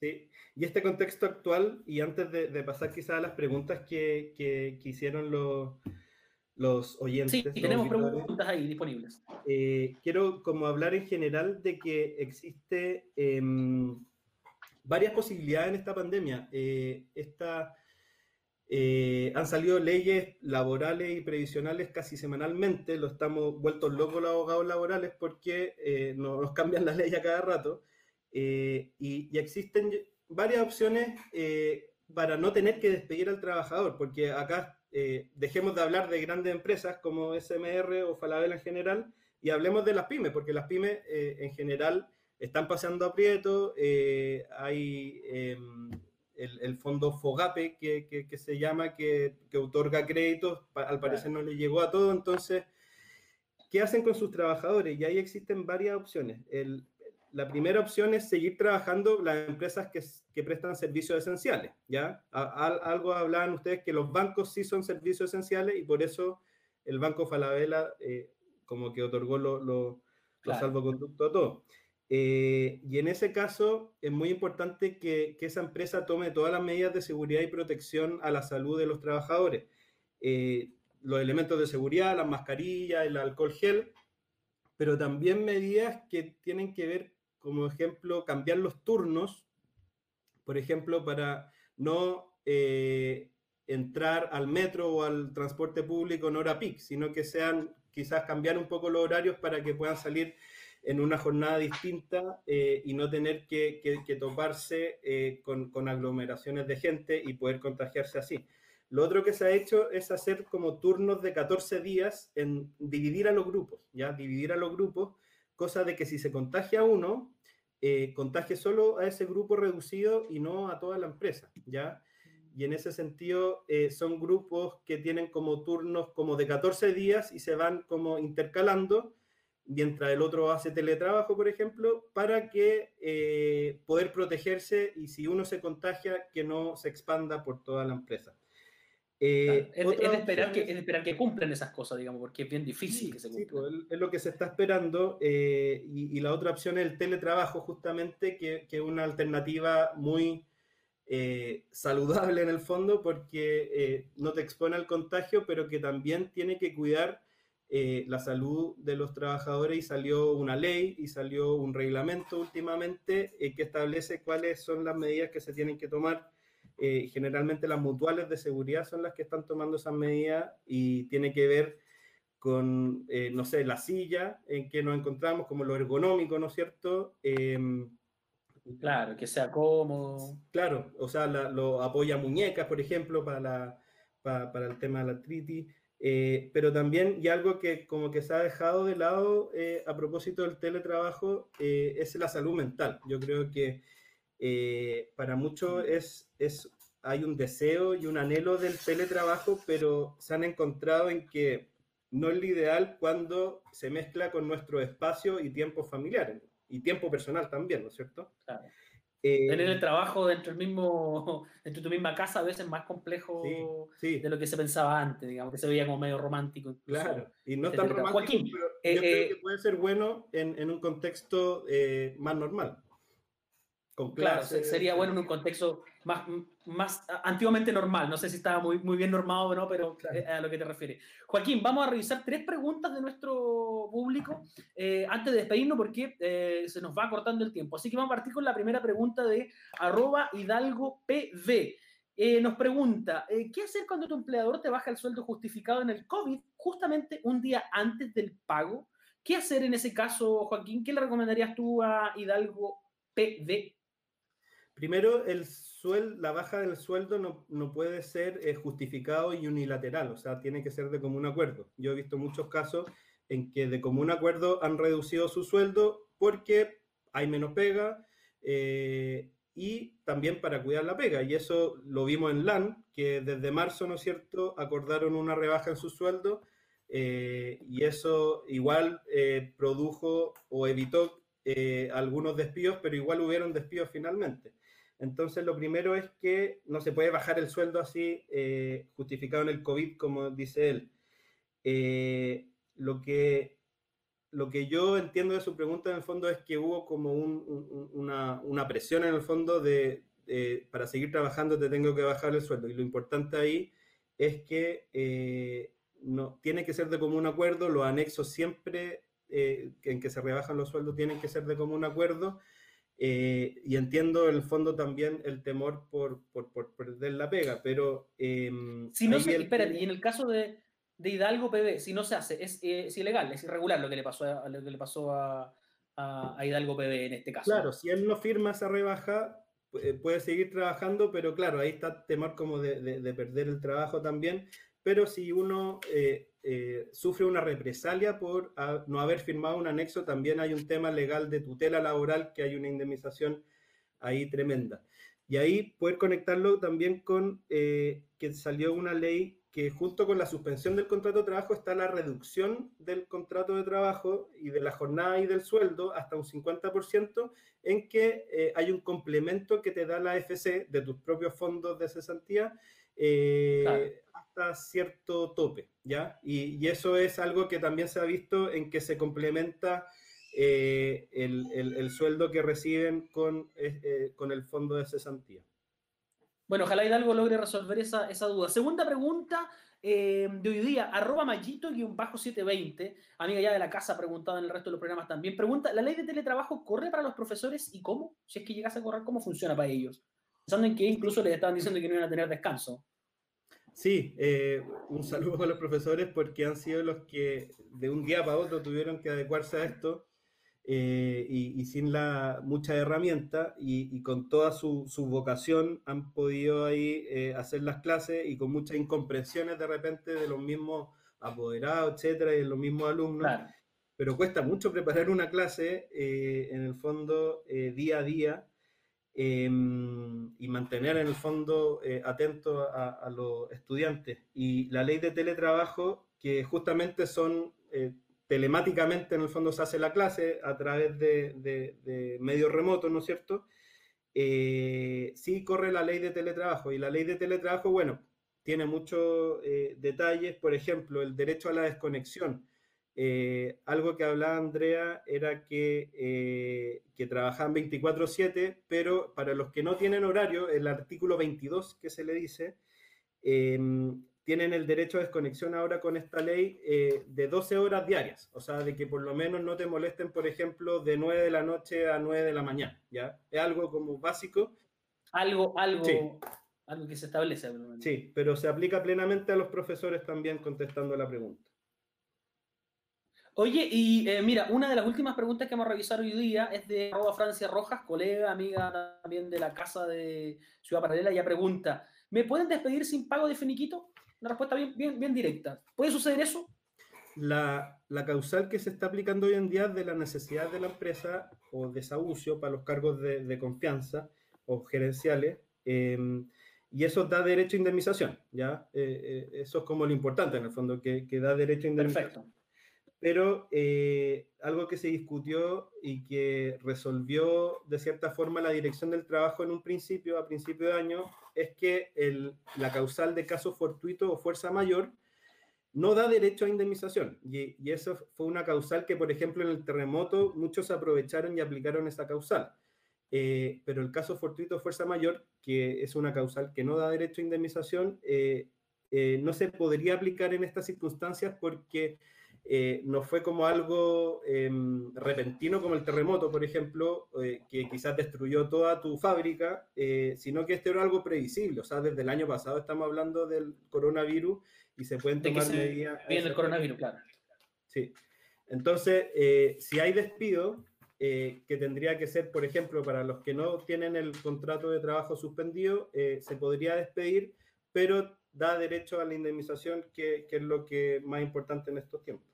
Sí, y este contexto actual, y antes de, pasar quizás a las preguntas que, que, hicieron los, los oyentes. Sí, tenemos preguntas ahí disponibles. Eh, quiero como hablar en general de que existe em, varias posibilidades en esta pandemia. Eh, esta, eh, han salido leyes laborales y previsionales casi semanalmente, lo estamos vueltos locos los abogados laborales porque nos cambian las leyes a cada rato. Eh, y, existen varias opciones eh, para no tener que despedir al trabajador, porque acá eh, dejemos de hablar de grandes empresas como SMR o Falabella en general y hablemos de las pymes, porque las pymes en general están pasando aprieto, hay em, el, fondo FOGAPE que, que, se llama, que, que, otorga créditos, al parecer no le llegó a todo, entonces, ¿qué hacen con sus trabajadores? Y ahí existen varias opciones. El, la primera opción es seguir trabajando las empresas que, que prestan servicios esenciales, ¿ya? algo hablaban ustedes que los bancos sí son servicios esenciales y por eso el Banco Falabella eh, como que otorgó los lo, salvoconductos a todos. Eh, y en ese caso es muy importante que, que, esa empresa tome todas las medidas de seguridad y protección a la salud de los trabajadores. Eh, los elementos de seguridad, las mascarillas, el alcohol gel, pero también medidas que tienen que ver como ejemplo, cambiar los turnos, por ejemplo, para no eh, entrar al metro o al transporte público en hora peak, sino que sean quizás cambiar un poco los horarios para que puedan salir en una jornada distinta eh, y no tener que, toparse eh, con, con, aglomeraciones de gente y poder contagiarse así. Lo otro que se ha hecho es hacer como turnos de 14 días en dividir a los grupos, ¿ya? Dividir a los grupos cosa de que si se contagia uno, eh, contagie solo a ese grupo reducido y no a toda la empresa, ¿ya? Y en ese sentido eh, son grupos que tienen como turnos como de 14 días y se van como intercalando, mientras el otro hace teletrabajo, por ejemplo, para que eh, poder protegerse y si uno se contagia, que no se expanda por toda la empresa. Eh, es, de esperar que, esperar que cumplan esas cosas, digamos, porque es bien difícil que se cumplan. Pues, es lo que se está esperando. Eh, y, la otra opción es el teletrabajo, justamente, que, es una alternativa muy eh, saludable en el fondo, porque no te expone al contagio, pero que también tiene que cuidar la salud de los trabajadores. Y salió una ley y salió un reglamento últimamente que establece cuáles son las medidas que se tienen que tomar eh, generalmente las mutuales de seguridad son las que están tomando esas medidas y tiene que ver con, eh, no sé, la silla en que nos encontramos, como lo ergonómico, ¿no es cierto? Em, claro, que sea cómodo. Claro, o sea, lo apoya muñecas, por ejemplo, para, para, el tema de la artritis. Eh, pero también, y algo que como que se ha dejado de lado a propósito del teletrabajo, es la salud mental. Yo creo que eh, para muchos es, es, hay un deseo y un anhelo del teletrabajo, pero se han encontrado en que no es lo ideal cuando se mezcla con nuestro espacio y tiempo familiar y tiempo personal también, ¿no es cierto? Claro. Eh, Tener el trabajo dentro, del mismo, <laughs> dentro de tu misma casa a veces es más complejo de lo que se pensaba antes, digamos, que se veía como medio romántico. Claro, y no tan romántico, pero eh, yo creo que puede ser bueno en, en un contexto más normal claro, sería bueno en un contexto más, más antiguamente normal. No sé si estaba muy, muy bien normado o no, pero a lo que te refiere. Joaquín, vamos a revisar tres preguntas de nuestro público eh, antes de despedirnos porque eh, se nos va cortando el tiempo. Así que vamos a partir con la primera pregunta de arroba hidalgo pv. Eh, nos pregunta, ¿qué hacer cuando tu empleador te baja el sueldo justificado en el COVID justamente un día antes del pago? ¿Qué hacer en ese caso, Joaquín? ¿Qué le recomendarías tú a Hidalgo PV? Primero, la baja del sueldo no, puede ser eh, justificado y unilateral, o sea, tiene que ser de común acuerdo. Yo he visto muchos casos en que de común acuerdo han reducido su sueldo porque hay menos pega eh, y también para cuidar la pega. Y eso lo vimos en LAN, que desde marzo, ¿no es cierto?, acordaron una rebaja en su sueldo eh, y eso igual produjo o evitó algunos despidos, pero igual hubieron despidos finalmente. Entonces, lo primero es que no se puede bajar el sueldo así, eh, justificado en el COVID, como dice él. Eh, lo que lo que yo entiendo de su pregunta en el fondo es que hubo como una, una, presión en el fondo de, para seguir trabajando te tengo que bajar el sueldo. Y lo importante ahí es que eh, no, tiene que ser de común acuerdo, los anexos siempre eh, en que se rebajan los sueldos tienen que ser de común acuerdo. Eh, y entiendo el fondo también el temor por, por, por perder la pega, pero... Em, si no se, espérate, y en el caso de, de, Hidalgo PB, si no se hace, es, es, ilegal, es irregular lo que le pasó, a, lo que le pasó a, a, Hidalgo PB en este caso. Claro, si él no firma esa rebaja, puede seguir trabajando, pero claro, ahí está temor como de, de, perder el trabajo también. Pero si uno eh, eh, sufre una represalia por no haber firmado un anexo, también hay un tema legal de tutela laboral, que hay una indemnización ahí tremenda. Y ahí poder conectarlo también con eh, que salió una ley que junto con la suspensión del contrato de trabajo está la reducción del contrato de trabajo y de la jornada y del sueldo hasta un 50%, en que eh, hay un complemento que te da la FC de tus propios fondos de cesantía cierto tope. ¿ya? Y, eso es algo que también se ha visto en que se complementa eh, el, sueldo que reciben con, eh, eh, con el fondo de cesantía. Bueno, ojalá Hidalgo logre resolver esa, duda. Segunda pregunta de hoy día, arroba mallito-720, amiga ya de la casa preguntada en el resto de los programas también, pregunta, ¿la ley de teletrabajo corre para los profesores y cómo? Si es que llegase a correr, ¿cómo funciona para ellos? Pensando en que incluso les estaban diciendo que no iban a tener descanso. Sí, eh, un saludo a los profesores porque han sido los que de un día para otro tuvieron que adecuarse a esto eh, y, sin la mucha herramienta y, con toda su, vocación han podido ahí eh, hacer las clases y con muchas incomprensiones de repente de los mismos apoderados, etcétera, y de los mismos alumnos. Pero cuesta mucho preparar una clase en el fondo día a día Em, y mantener en el fondo eh, atento a, los estudiantes. Y la ley de teletrabajo, que justamente son eh, telemáticamente en el fondo se hace la clase a través de, de, medios remotos, ¿no es cierto? Eh, sí corre la ley de teletrabajo y la ley de teletrabajo, bueno, tiene muchos detalles, por ejemplo, el derecho a la desconexión. Eh, algo que hablaba Andrea era que, eh, que trabajaban 24/7, pero para los que no tienen horario, el artículo 22 que se le dice, em, tienen el derecho a desconexión ahora con esta ley eh, de 12 horas diarias, o sea, de que por lo menos no te molesten, por ejemplo, de 9 de la noche a 9 de la mañana, ¿ya? Es algo como básico. Algo, algo, algo que se establece. Sí, pero se aplica plenamente a los profesores también contestando la pregunta. Oye, y eh, mira, una de las últimas preguntas que vamos a revisar hoy día es de Francia Rojas, colega, amiga también de la casa de Ciudad Paralela. Ella pregunta: ¿Me pueden despedir sin pago de finiquito? Una respuesta bien, bien, bien directa. ¿Puede suceder eso? La, la, causal que se está aplicando hoy en día es de la necesidad de la empresa o desahucio para los cargos de, de confianza o gerenciales. Em, y eso da derecho a indemnización, ¿ya? Eh, eh, eso es como lo importante en el fondo, que, que da derecho a indemnización. Perfecto pero eh, algo que se discutió y que resolvió de cierta forma la dirección del trabajo en un principio, a principio de año, es que el, la causal de caso fortuito o fuerza mayor no da derecho a indemnización. Y, y, eso fue una causal que, por ejemplo, en el terremoto muchos aprovecharon y aplicaron esa causal. Eh, pero el caso fortuito o fuerza mayor, que es una causal que no da derecho a indemnización, eh, no se podría aplicar en estas circunstancias porque eh, no fue como algo em, repentino como el terremoto, por ejemplo, eh, que quizás destruyó toda tu fábrica, eh, sino que esto era algo previsible. O sea, desde el año pasado estamos hablando del coronavirus y se pueden tomar medidas. Viene el coronavirus, claro. Sí. Entonces, si hay despido, que tendría que ser, por ejemplo, para los que no tienen el contrato de trabajo suspendido, se podría despedir, pero da derecho a la indemnización, que, que, es lo que más importante en estos tiempos.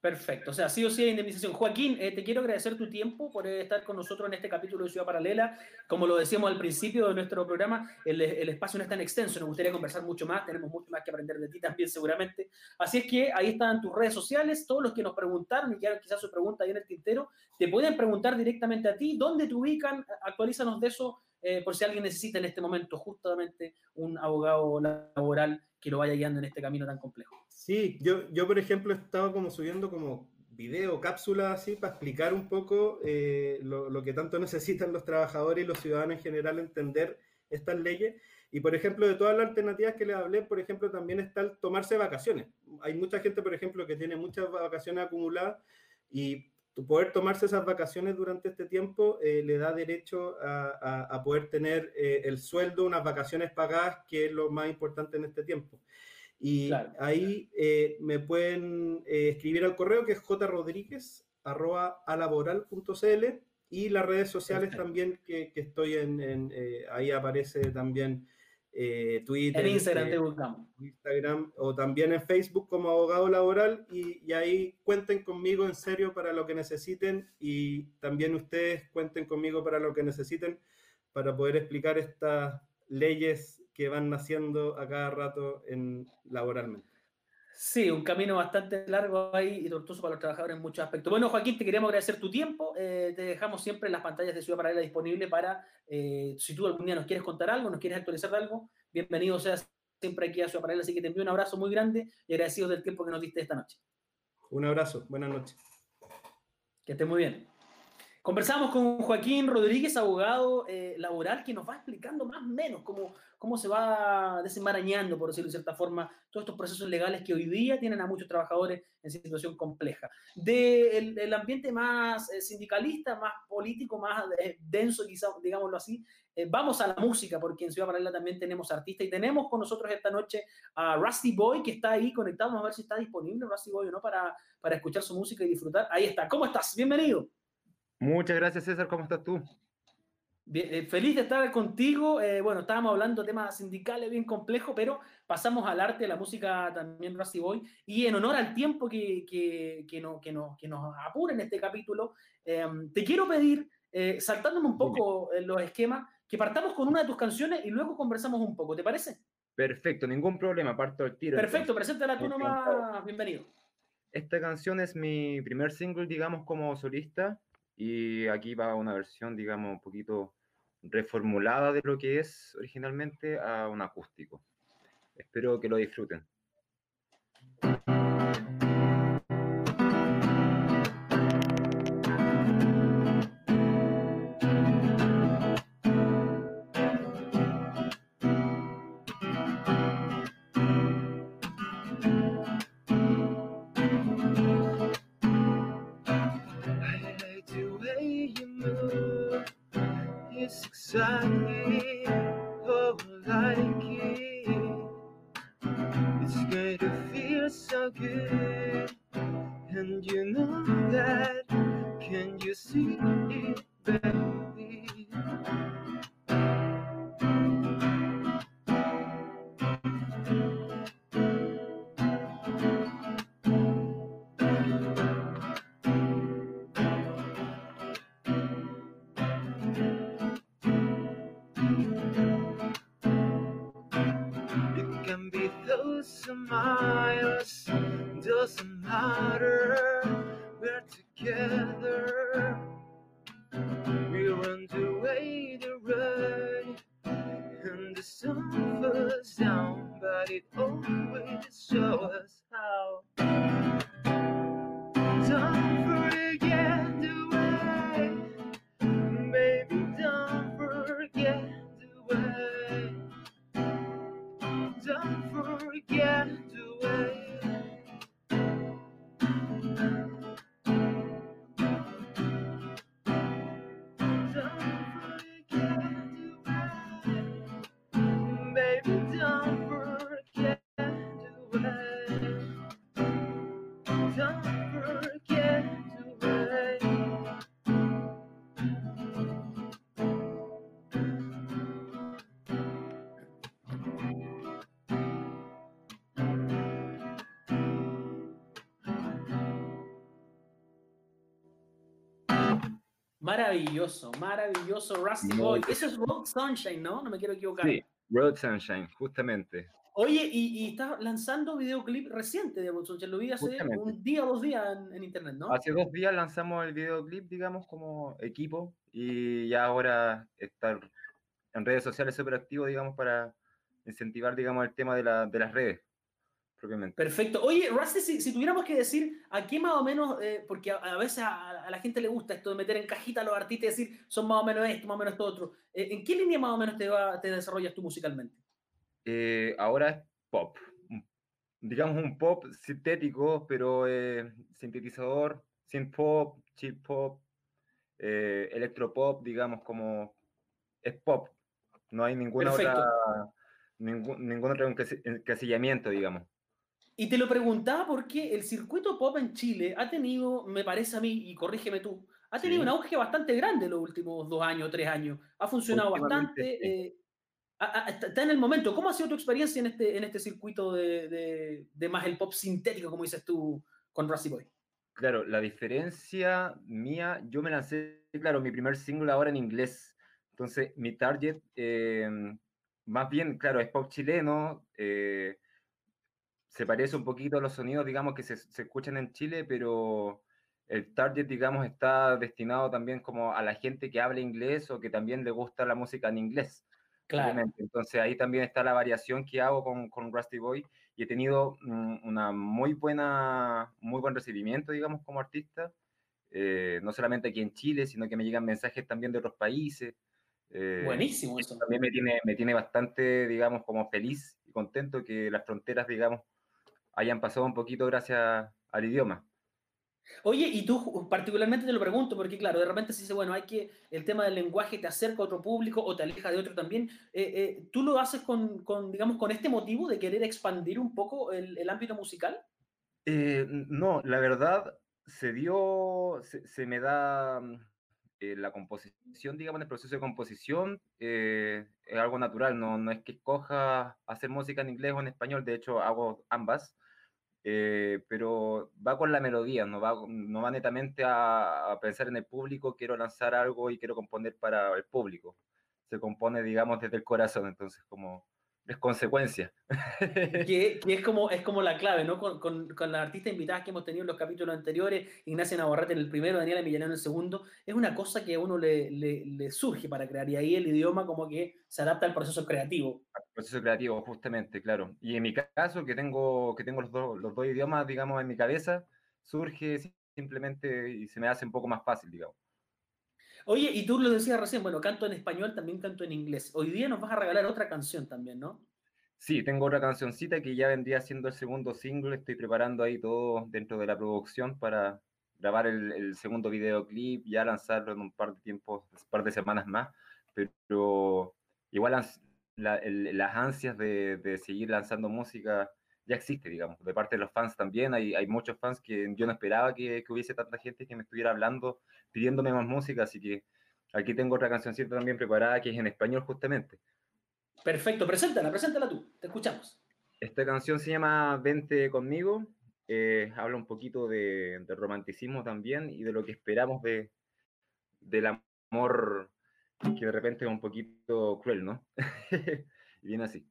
Perfecto, o sea, sí o sí hay indemnización. Joaquín, eh, te quiero agradecer tu tiempo por estar con nosotros en este capítulo de Ciudad Paralela. Como lo decíamos al principio de nuestro programa, el, el, espacio no es tan extenso, nos gustaría conversar mucho más, tenemos mucho más que aprender de ti también seguramente. Así es que ahí están tus redes sociales, todos los que nos preguntaron y quieran quizás su pregunta ahí en el tintero, te pueden preguntar directamente a ti, ¿dónde te ubican? Actualízanos de eso eh, por si alguien necesita en este momento justamente un abogado laboral que lo vaya guiando en este camino tan complejo. Sí, yo, yo por ejemplo he estado como subiendo como video, cápsula así, para explicar un poco eh, lo, lo, que tanto <laughs> necesitan los trabajadores y los ciudadanos en general entender estas leyes. Y, por ejemplo, de todas las alternativas que les hablé, por ejemplo, también está el tomarse vacaciones. Hay mucha gente, por ejemplo, que tiene muchas vacaciones acumuladas y poder tomarse esas vacaciones durante este tiempo eh, le da derecho a, a, a poder tener eh, el sueldo, unas vacaciones pagadas, que es lo más importante en este tiempo. Y claro. ahí eh, me pueden escribir al correo que es jrodríguez.alaboral.cl y las redes sociales Perfecto. también que, que, estoy en, en ahí aparece también eh, Twitter, en Instagram te buscamos. Instagram o también en Facebook como abogado laboral y, y, ahí cuenten conmigo en serio para lo que necesiten y también ustedes cuenten conmigo para lo que necesiten para poder explicar estas leyes que van naciendo a cada rato en, laboralmente. Sí, un camino bastante largo ahí y tortuoso para los trabajadores en muchos aspectos. Bueno, Joaquín, te queríamos agradecer tu tiempo. Eh, te dejamos siempre en las pantallas de Ciudad Paralela disponible para, eh, si tú algún día nos quieres contar algo, nos quieres actualizar algo, bienvenido seas siempre aquí a Ciudad Paralela. Así que te envío un abrazo muy grande y agradecidos del tiempo que nos diste esta noche. Un abrazo, buenas noches. Que esté muy bien. Conversamos con Joaquín Rodríguez, abogado eh, laboral, que nos va explicando más o menos cómo, cómo se va desenmarañando, por decirlo de cierta forma, todos estos procesos legales que hoy día tienen a muchos trabajadores en situación compleja. Del de el ambiente más eh, sindicalista, más político, más eh, denso, quizá, digámoslo así, eh, vamos a la música, porque en Ciudad Paralela también tenemos artistas y tenemos con nosotros esta noche a Rusty Boy, que está ahí conectado. Vamos a ver si está disponible Rusty Boy o no para, para escuchar su música y disfrutar. Ahí está. ¿Cómo estás? Bienvenido. Muchas gracias, César. ¿Cómo estás tú? Bien, eh, feliz de estar contigo. Eh, bueno, estábamos hablando de temas sindicales bien complejos, pero pasamos al arte, la música también, Rusty Boy. Y en honor al tiempo que, que, que, no, que, no, que nos apura en este capítulo, eh, te quiero pedir, saltándome un poco los esquemas, que partamos con una de tus canciones y luego conversamos un poco. ¿Te parece? Perfecto, ningún problema, parto del tiro. Perfecto, preséntala tú nomás. Bienvenido. Esta canción es mi primer single, digamos, como solista y aquí va una versión, digamos, un poquito reformulada de lo que es originalmente a un acústico. Espero que lo disfruten. Maravilloso, maravilloso Rusty No, Boy. Eso es Road Sunshine, ¿no? No me quiero equivocar. Sí, Road Sunshine, justamente. Oye, y, y estás lanzando videoclip reciente de Road Sunshine. Lo vi hace Justamente. un día o dos días en, en internet, ¿no? Hace dos días lanzamos el videoclip, digamos, como equipo, y ya ahora estar en redes sociales súper activo, digamos, para incentivar, digamos, el tema de, la- de las redes. Propiamente. Perfecto. Oye, Rusty, si, si tuviéramos que decir a qué más o menos, eh, porque a, a veces a, a la gente le gusta esto de meter en cajita a los artistas y decir son más o menos esto, más o menos esto otro. eh, ¿En qué línea más o menos te, va, te desarrollas tú musicalmente? Eh, ahora es pop, digamos un pop sintético, pero sintetizador, synth pop, chip pop, electropop, digamos como es pop. No hay ninguna Perfecto. otra, ningún, ningún otro encasi- encasillamiento, digamos. Y te lo preguntaba porque el circuito pop en Chile ha tenido, me parece a mí, y corrígeme tú, ha tenido Sí. un auge bastante grande los últimos dos años, tres años. Ha funcionado bastante. sí. eh, a- a- está está en el momento. ¿Cómo ha sido tu experiencia en este, en este circuito de, de- de más el pop sintético, como dices tú, con Rusty Boy? Claro, la diferencia mía, yo me lancé, claro, mi primer single ahora en inglés. Entonces, mi target, eh, más bien, claro, es pop chileno. eh, se parece un poquito a los sonidos, digamos, que se, se escuchan en Chile, pero el target, digamos, está destinado también como a la gente que habla inglés o que también le gusta la música en inglés. obviamente. Entonces ahí también está la variación que hago con, con Rusty Boy y he tenido mm, una muy buena, muy buen recibimiento, digamos, como artista, eh, no solamente aquí en Chile, sino que me llegan mensajes también de otros países. eh, Buenísimo eso. también me tiene, me tiene bastante, digamos, como feliz y contento que las fronteras, digamos, hayan pasado un poquito gracias al idioma. Oye, y tú particularmente te lo pregunto, porque claro, de repente se dice, bueno, hay que, el tema del lenguaje te acerca a otro público o te aleja de otro también. Eh, eh, ¿Tú lo haces con, con, digamos, con este motivo de querer expandir un poco el, el ámbito musical? Eh, no, la verdad se dio, se, se me da mm, eh, la composición, digamos, el proceso de composición eh, es algo natural, no, no es que escoja hacer música en inglés o en español, de hecho hago ambas, eh, pero va con la melodía, no va, no va netamente a, a pensar en el público, quiero lanzar algo y quiero componer para el público, se compone, digamos, desde el corazón, entonces como es consecuencia. <laughs> Que, que es, como, es como la clave, ¿no? Con, con, con las artistas invitadas que hemos tenido en los capítulos anteriores, Ignacia Navarrete en el primero, Daniela Millanero en el segundo, es una cosa que a uno le, le, le surge para crear y ahí el idioma como que se adapta al proceso creativo. proceso creativo, justamente, claro. Y en mi caso, que tengo, que tengo los, dos, los dos idiomas, digamos, en mi cabeza, surge simplemente y se me hace un poco más fácil, digamos. Oye, y tú lo decías recién, bueno, canto en español, también canto en inglés. Hoy día nos vas a regalar otra canción también, ¿no? Sí, tengo otra cancioncita que ya vendría siendo el segundo single, estoy preparando ahí todo dentro de la producción para grabar el, el segundo videoclip, ya lanzarlo en un par de tiempos, un par de semanas más, pero igual las, la, el, las ansias de, de, seguir lanzando música ya existe, digamos, de parte de los fans también, hay, hay muchos fans que yo no esperaba que, que, hubiese tanta gente que me estuviera hablando, pidiéndome más música, así que aquí tengo otra cancioncita también preparada que es en español justamente. Perfecto, preséntala, preséntala tú, te escuchamos. Esta canción se llama Vente conmigo, eh, habla un poquito de, de, romanticismo también y de lo que esperamos de, del amor que de repente es un poquito cruel, ¿no? <laughs> y viene así.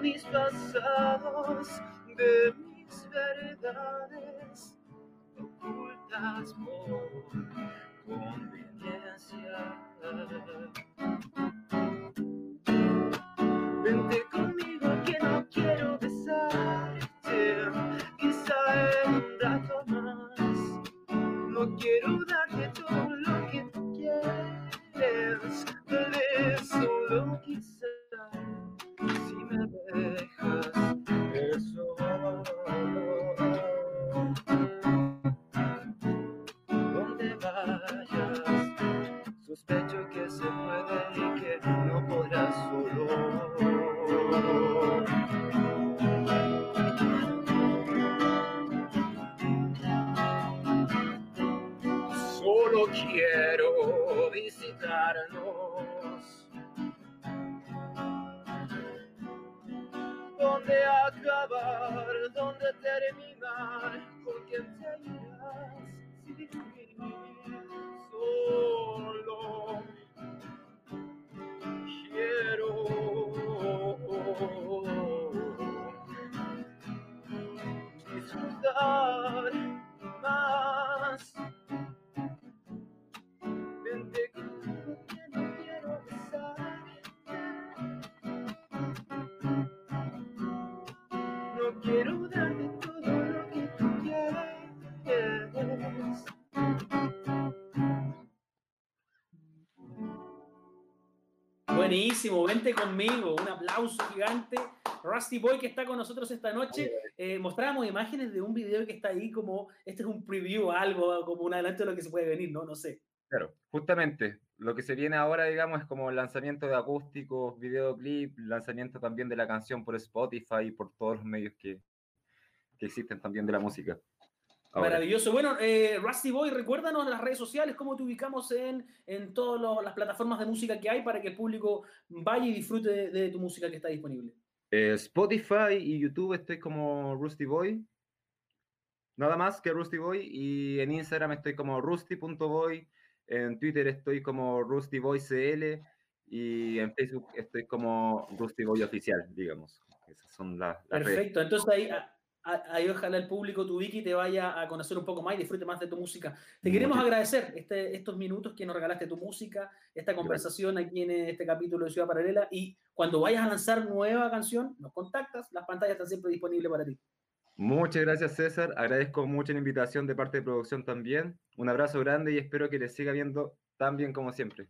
Mis pasados, de mis verdades ocultas por conveniencia. Buenísimo, vente conmigo. Un aplauso gigante. Rusty Boy que está con nosotros esta noche. Eh, mostrábamos imágenes de un video que está ahí como, este es un preview, algo, como un adelanto de lo que se puede venir, ¿no? No sé. Claro, justamente lo que se viene ahora, digamos, es como lanzamiento de acústicos, videoclip, lanzamiento también de la canción por Spotify y por todos los medios que, que existen también de la música. Ahora. Maravilloso. Bueno, eh, Rusty Boy, recuérdanos las redes sociales, cómo te ubicamos en, en todas las plataformas de música que hay para que el público vaya y disfrute de, de tu música que está disponible. Eh, Spotify y YouTube estoy como Rusty Boy. Nada más que Rusty Boy. Y en Instagram estoy como rusty.boy. En Twitter estoy como Rusty Boy CL. Y en Facebook estoy como Rusty Boy Oficial, digamos. Esas son las, las redes. Perfecto. Entonces ahí, a- a- ahí ojalá el público, tu Wiki, te vaya a conocer un poco más y disfrute más de tu música. Te queremos Muchas- agradecer este- estos minutos que nos regalaste tu música, esta conversación aquí en este capítulo de Ciudad Paralela. Y cuando vayas a lanzar nueva canción, nos contactas. Las pantallas están siempre disponibles para ti. Muchas gracias, César. Agradezco mucho la invitación de parte de producción también. Un abrazo grande y espero que les siga viendo tan bien como siempre.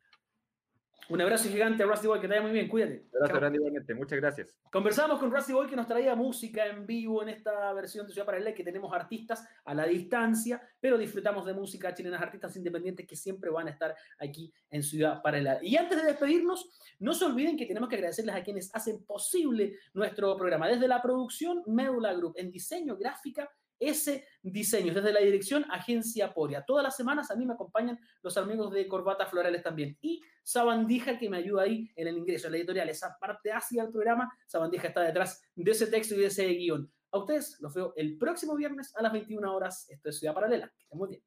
Un abrazo gigante, Rusty Boy, que te vaya muy bien. Cuídate. Un abrazo grande igualmente. Muchas gracias. Conversamos con Rusty Boy que nos traía música en vivo en esta versión de Ciudad Paralela que tenemos artistas a la distancia, pero disfrutamos de música chilenas, artistas independientes que siempre van a estar aquí en Ciudad Paralela. Y antes de despedirnos, no se olviden que tenemos que agradecerles a quienes hacen posible nuestro programa, desde la producción Médula Group, en diseño gráfica, ese diseño, desde la dirección Agencia Poria. Todas las semanas a mí me acompañan los amigos de Corbata Florales también. Y Sabandija que me ayuda ahí en el ingreso, en la editorial, esa parte ácida del programa, Sabandija está detrás de ese texto y de ese guion. A ustedes los veo el próximo viernes a las 21 horas. Esto es Ciudad Paralela. Que muy bien.